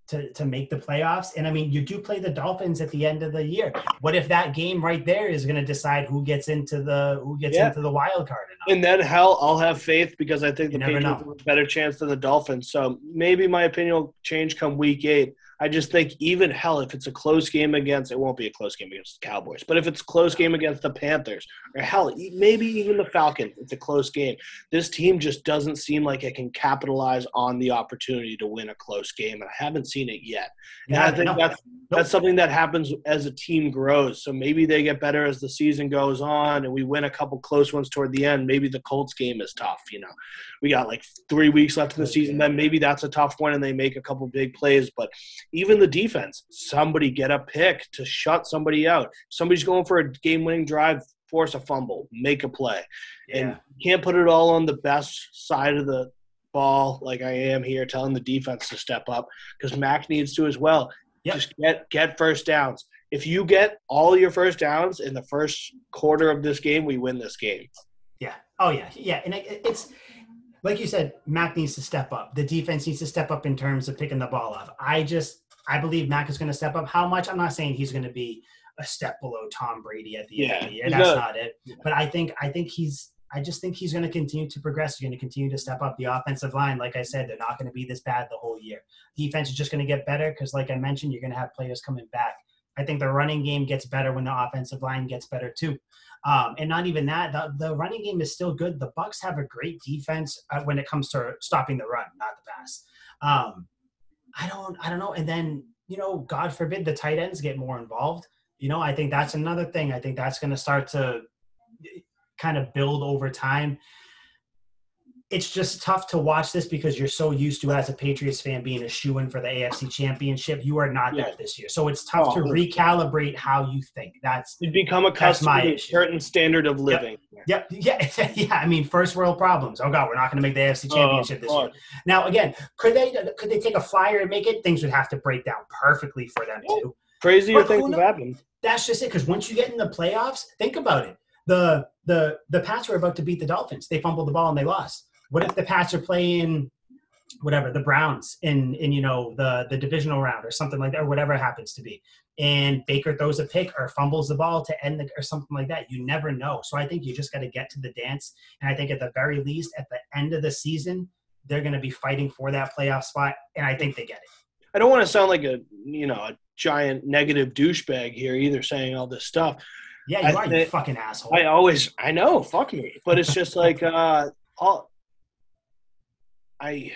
to, to make the playoffs. And I mean, you do play the Dolphins at the end of the year. What if that game right there is going to decide who gets into the who gets yeah. into the wild card? And then hell, I'll have faith because I think the Patriots have a better chance than the Dolphins. So maybe my opinion will change come week eight. I just think even hell, if it's a close game against, it won't be a close game against the Cowboys, but if it's a close game against the Panthers, or hell, maybe even the Falcons, it's a close game. This team just doesn't seem like it can capitalize on the opportunity to win a close game, and I haven't seen it yet. And yeah, I think no, that's that's something that happens as a team grows. So maybe they get better as the season goes on, and we win a couple close ones toward the end. Maybe the Colts game is tough. You know, we got like three weeks left in the season. Then maybe that's a tough one, and they make a couple big plays, but even the defense, somebody get a pick to shut somebody out. Somebody's going for a game winning drive, force a fumble, make a play. Yeah. And you can't put it all on the best side of the ball like I am here telling the defense to step up because Mac needs to as well. Yep. Just get get first downs. If you get all your first downs in the first quarter of this game, we win this game. Yeah. Oh yeah. Yeah. And it, it's like you said, Mac needs to step up. The defense needs to step up in terms of picking the ball up. I just I believe Mac is going to step up. How much? I'm not saying he's going to be a step below Tom Brady at the yeah, end of the year. That's not it. But I think I think he's I just think he's going to continue to progress. He's going to continue to step up the offensive line. Like I said, they're not going to be this bad the whole year. Defense is just going to get better because, like I mentioned, you're going to have players coming back. I think the running game gets better when the offensive line gets better too. Um, and not even that, the, the running game is still good. The Bucs have a great defense uh, when it comes to stopping the run, not the pass. Um, I don't, I don't know. And then, you know, God forbid the tight ends get more involved. You know, I think that's another thing. I think that's going to start to kind of build over time it's just tough to watch this because you're so used to as a Patriots fan being a shoe in for the AFC Championship. You are not yeah. that this year, so it's tough oh, to recalibrate how you think. That's you become accustomed to a certain standard of living. Yep. yep. Yeah. yeah. I mean, first world problems. Oh God, we're not going to make the AFC oh, Championship oh, this year. Now, again, could they could they take a flyer and make it? Things would have to break down perfectly for them too. Crazier but things have happened. That's just it. Because once you get in the playoffs, think about it. The the the Pats were about to beat the Dolphins. They fumbled the ball and they lost what if the Pats are playing whatever the Browns in in you know the the divisional round or something like that or whatever it happens to be, and Baker throws a pick or fumbles the ball to end the or something like that. You never know. So I think you just got to get to the dance, and I think at the very least at the end of the season they're going to be fighting for that playoff spot, and I think they get it. I don't want to sound like a you know a giant negative douchebag here either, saying all this stuff. Yeah, you I are, you fucking asshole. I always, I know, fuck me. But it's just like, uh, all, I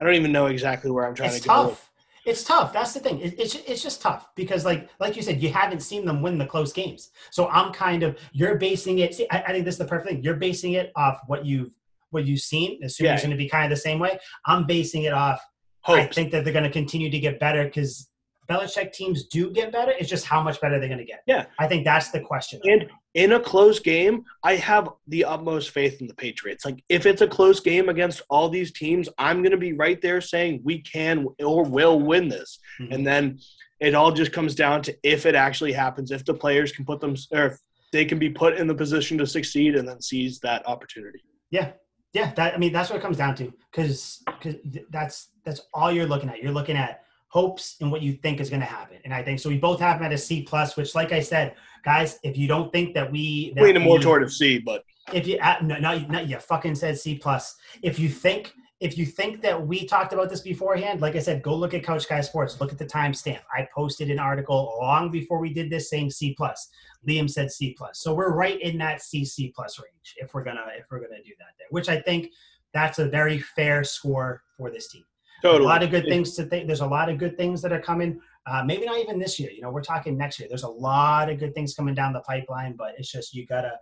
I don't even know exactly where I'm trying it's to tough. go. It's tough. That's the thing. It, it's it's just tough because like like you said, you haven't seen them win the close games. So I'm kind of you're basing it. See, I, I think this is the perfect thing. You're basing it off what you've what you've seen. Assuming yeah. it's going to be kind of the same way. I'm basing it off. Hopes. I think that they're going to continue to get better because Belichick teams do get better. It's just how much better they're going to get. Yeah, I think that's the question. And in a close game, I have the utmost faith in the Patriots. Like if it's a close game against all these teams, I'm going to be right there saying we can or will win this. Mm-hmm. And then it all just comes down to if it actually happens, if the players can put them or if they can be put in the position to succeed and then seize that opportunity. Yeah. Yeah, that I mean that's what it comes down to cuz cuz that's that's all you're looking at. You're looking at hopes and what you think is going to happen. And I think so. We both have them at a C plus, which, like I said, guys, if you don't think that we that leaning more toward a C, but if you uh, no, no, no, you fucking said C plus. If you think if you think that we talked about this beforehand, like I said, go look at Couch Guy Sports. Look at the timestamp. I posted an article long before we did this saying C plus. Liam said C plus. So we're right in that C C plus range if we're gonna if we're gonna do that there, which I think that's a very fair score for this team. Totally. A lot of good things to think. There's a lot of good things that are coming. Uh, maybe not even this year. You know, we're talking next year. There's a lot of good things coming down the pipeline, but it's just you gotta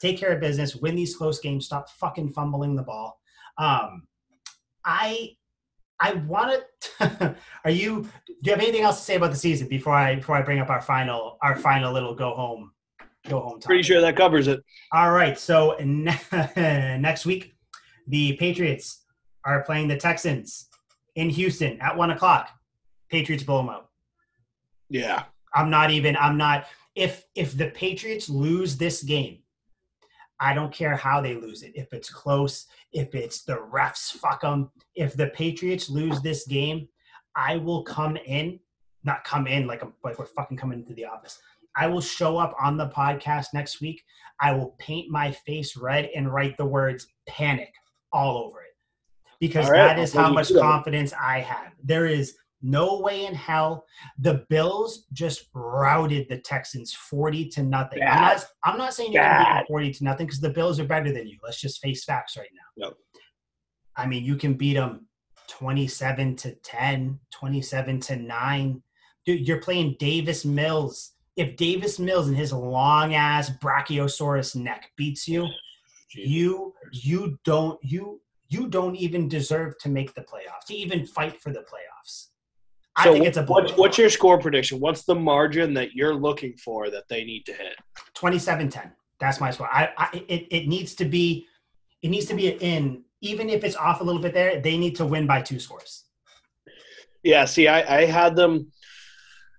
take care of business, win these close games, stop fucking fumbling the ball. Um, I I want to. are you? Do you have anything else to say about the season before I before I bring up our final our final little go home go home? Topic? Pretty sure that covers it. All right. So ne- next week, the Patriots are playing the Texans in Houston at one o'clock. Patriots blow them out. Yeah. I'm not even, I'm not, if if the Patriots lose this game, I don't care how they lose it. If it's close, if it's the refs fuck them, if the Patriots lose this game, I will come in, not come in like, a, like we're fucking coming into the office. I will show up on the podcast next week. I will paint my face red and write the words panic all over it because right, that is how much you do that. confidence I have. There is no way in hell the Bills just routed the Texans 40 to nothing. I'm not, I'm not saying you're going to beat them 40 to nothing because the Bills are better than you. Let's just face facts right now. Yep. I mean, you can beat them 27 to 10, 27 to 9. Dude, you're playing Davis Mills. If Davis Mills and his long ass brachiosaurus neck beats you, you you don't you you don't even deserve to make the playoffs, to even fight for the playoffs. I So think it's a what, what's your score prediction? What's the margin that you're looking for that they need to hit? 27-10. That's my score. I, I it, it needs to be it needs to be an in even if it's off a little bit there, they need to win by two scores. Yeah, see, I, I had them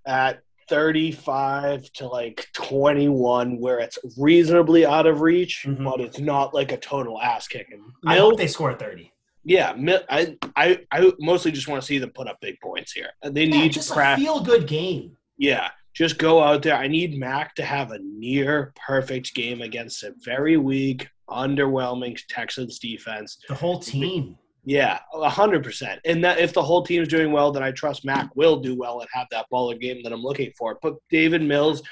at 35 to like 21, where it's reasonably out of reach, Mhm. but it's not like a total ass kicking. I hope they score 30. yeah, Mil- I, I, I mostly just want to see them put up big points here. They Yeah, need just to a feel good game. Yeah, just go out there. I need Mac to have a near perfect game against a very weak, underwhelming Texans defense. The whole team. Yeah, a hundred percent. And that if the whole team's doing well, then I trust Mac will do well and have that baller game that I'm looking for. But David Mills,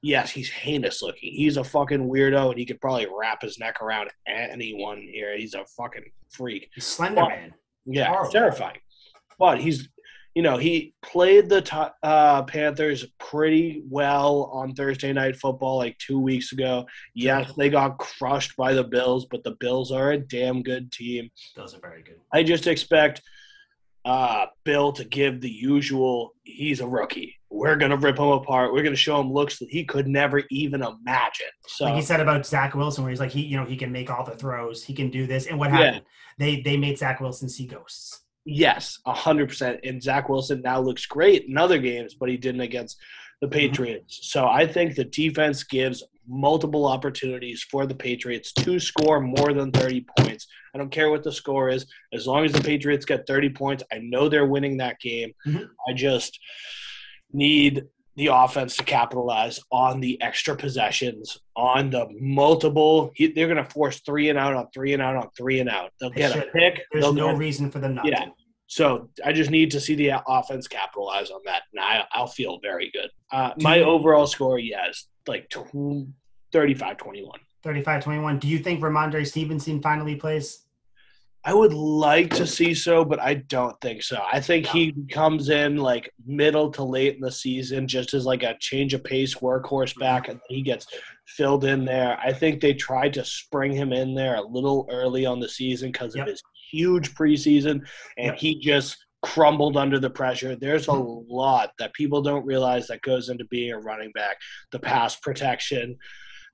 yes, he's heinous looking. He's a fucking weirdo, and he could probably wrap his neck around anyone here. He's a fucking freak. He's Slender Man. Yeah, Horrible. terrifying. But he's, you know, he played the uh, Panthers pretty well on Thursday Night Football like two weeks ago. Yes, they got crushed by the Bills, but the Bills are a damn good team. Those are very good. I just expect uh, Bill to give the usual. He's a rookie. We're gonna rip him apart. We're gonna show him looks that he could never even imagine. So like he said about Zach Wilson, where he's like, he, you know, he can make all the throws, he can do this. And what Yeah. happened? They they made Zach Wilson see ghosts. Yes, hundred percent. And Zach Wilson now looks great in other games, but he didn't against the Patriots. So I think the defense gives multiple opportunities for the Patriots to score more than 30 points. I don't care what the score is. As long as the Patriots get 30 points, I know they're winning that game. Mhm. I just need the offense to capitalize on the extra possessions, on the multiple. he- They're going to force three and out on three and out on three and out. They'll They get a pick. There's they'll no reason for them not Yeah. to. so I just need to see the offense capitalize on that, and I, I'll feel very good. Uh, my you- overall score, yeah, is like tw- 35-21. 35-21. Do you think Rhamondre Stevenson finally plays? I would like to see so, but I don't think so. I think he comes in like middle to late in the season, just as like a change of pace workhorse mm-hmm. back, and he gets filled in there. I think they tried to spring him in there a little early on the season because Yep. of his huge preseason, and Yep. he just crumbled under the pressure. There's a mm-hmm. lot that people don't realize that goes into being a running back: the pass protection,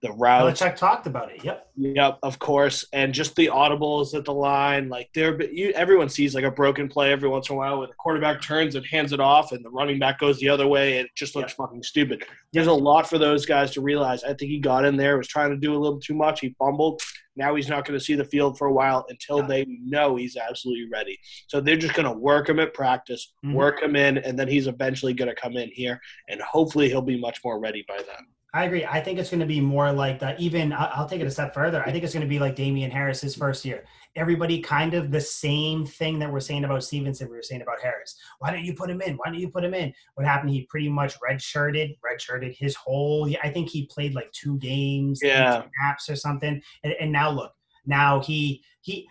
the routes, Belichick talked about it. Yep. Yep, of course, and just the audibles at the line, like there, you everyone sees like a broken play every once in a while where the quarterback turns and hands it off, and the running back goes the other way, and it just looks fucking stupid. There's a lot for those guys to realize. I think he got in there, was trying to do a little too much, he fumbled. Now he's not going to see the field for a while until Yeah. they know he's absolutely ready. So they're just going to work him at practice, Mhm. work him in, and then he's eventually going to come in here, and hopefully he'll be much more ready by then. I agree. I think it's going to be more like that. Even I'll take it a step further. I think it's going to be like Damien Harris's first year. Everybody kind of the same thing that we're saying about Stevenson. We were saying about Harris. Why don't you put him in? Why don't you put him in? What happened? He pretty much redshirted, redshirted his whole. I think he played like two games, Yeah. apps or something. And, and now look, now he he.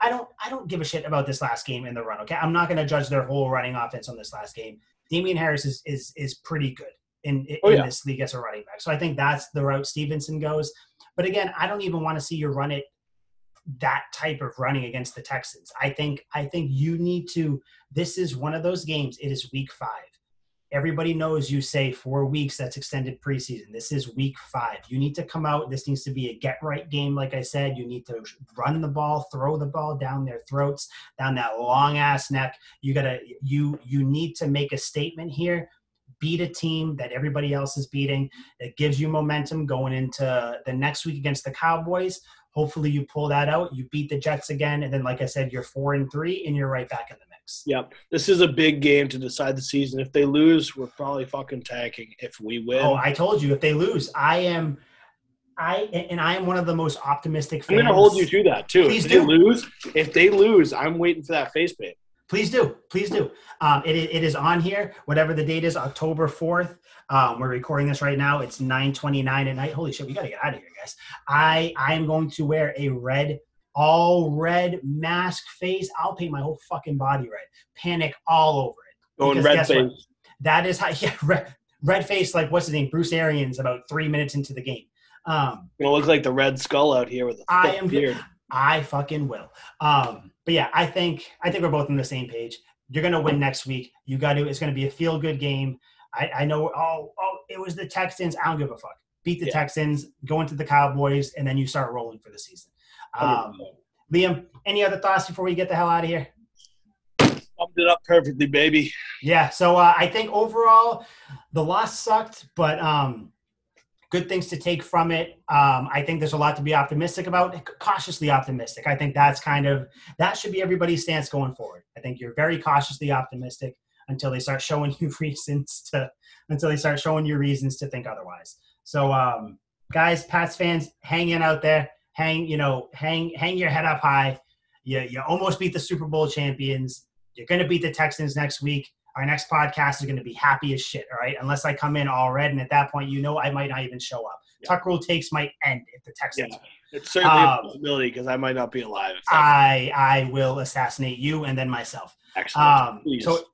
I don't I don't give a shit about this last game in the run. Okay, I'm not going to judge their whole running offense on this last game. Damien Harris is is is pretty good in, in Oh, yeah. this league as a running back. So I think that's the route Stevenson goes. But again, I don't even want to see you run it that type of running against the Texans. I think I think you need to this is one of those games. It is week 5. Everybody knows you say 4 weeks that's extended preseason. This is week 5. You need to come out this needs to be a get right game like I said. You need to run the ball, throw the ball down their throats, down that long ass neck. You got to you you need to make a statement here beat a team that everybody else is beating. It gives you momentum going into the next week against the Cowboys. Hopefully, you pull that out. You beat the Jets again, and then, like I said, you're four and three, and you're right back in the mix. Yep. This is a big game to decide the season. If they lose, we're probably fucking tanking. If we win, Oh, I told you if they lose, I am, I and I am one of the most optimistic. I'm gonna hold you to that too. Please if they do. lose, if they lose, I'm waiting for that face paint. Please do, please do. Um, it, it is on here. Whatever the date is, October fourth. Um, we're recording this right now. It's nine twenty nine at night. Holy shit, we gotta get out of here, guys. I I am going to wear a red, all red mask face. I'll paint my whole fucking body red. Panic all over it. Going red face. what? That is how. Yeah, red, red face. Like what's his name? Bruce Arians. About three minutes into the game. Um, Gonna look like the red skull out here with a I am beard. I fucking will. Um, but yeah, I think I think we're both on the same page. You're gonna win next week. You got to. It's gonna be a feel good game. I, I know. Oh, oh, it was the Texans. I don't give a fuck. Beat the Yeah. Texans. Go into the Cowboys, and then you start rolling for the season. Um, Liam, any other thoughts before we get the hell out of here? Summed it up perfectly, baby. Yeah. So uh, I think overall, the loss sucked, but um, good things to take from it. Um, I think there's a lot to be optimistic about. Cautiously optimistic. I think that's kind of that should be everybody's stance going forward. I think you're very cautiously optimistic until they start showing you reasons to until they start showing you reasons to think otherwise. So, um, guys, Pats fans, hang in out there. Hang, you know, hang hang your head up high. You you almost beat the Super Bowl champions. You're going to beat the Texans next week. Our next podcast is going to be happy as shit, all right? Unless I come in all red, and at that point, you know I might not even show up. Yeah. Tuck rule takes might end if the Texans Yeah. It's certainly Um, a possibility because I might not be alive. I I will assassinate you and then myself. Excellent. Um, Please. so,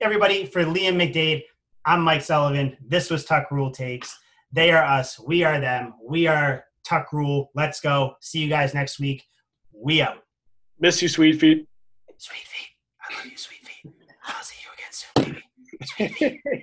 everybody, for Liam McDade, I'm Mike Sullivan. This was Tuck Rule Takes. They are us. We are them. We are Tuck Rule. Let's go. See you guys next week. We out. Miss you, sweet feet. Sweet feet. I love you, sweet feet. I'll see you again baby.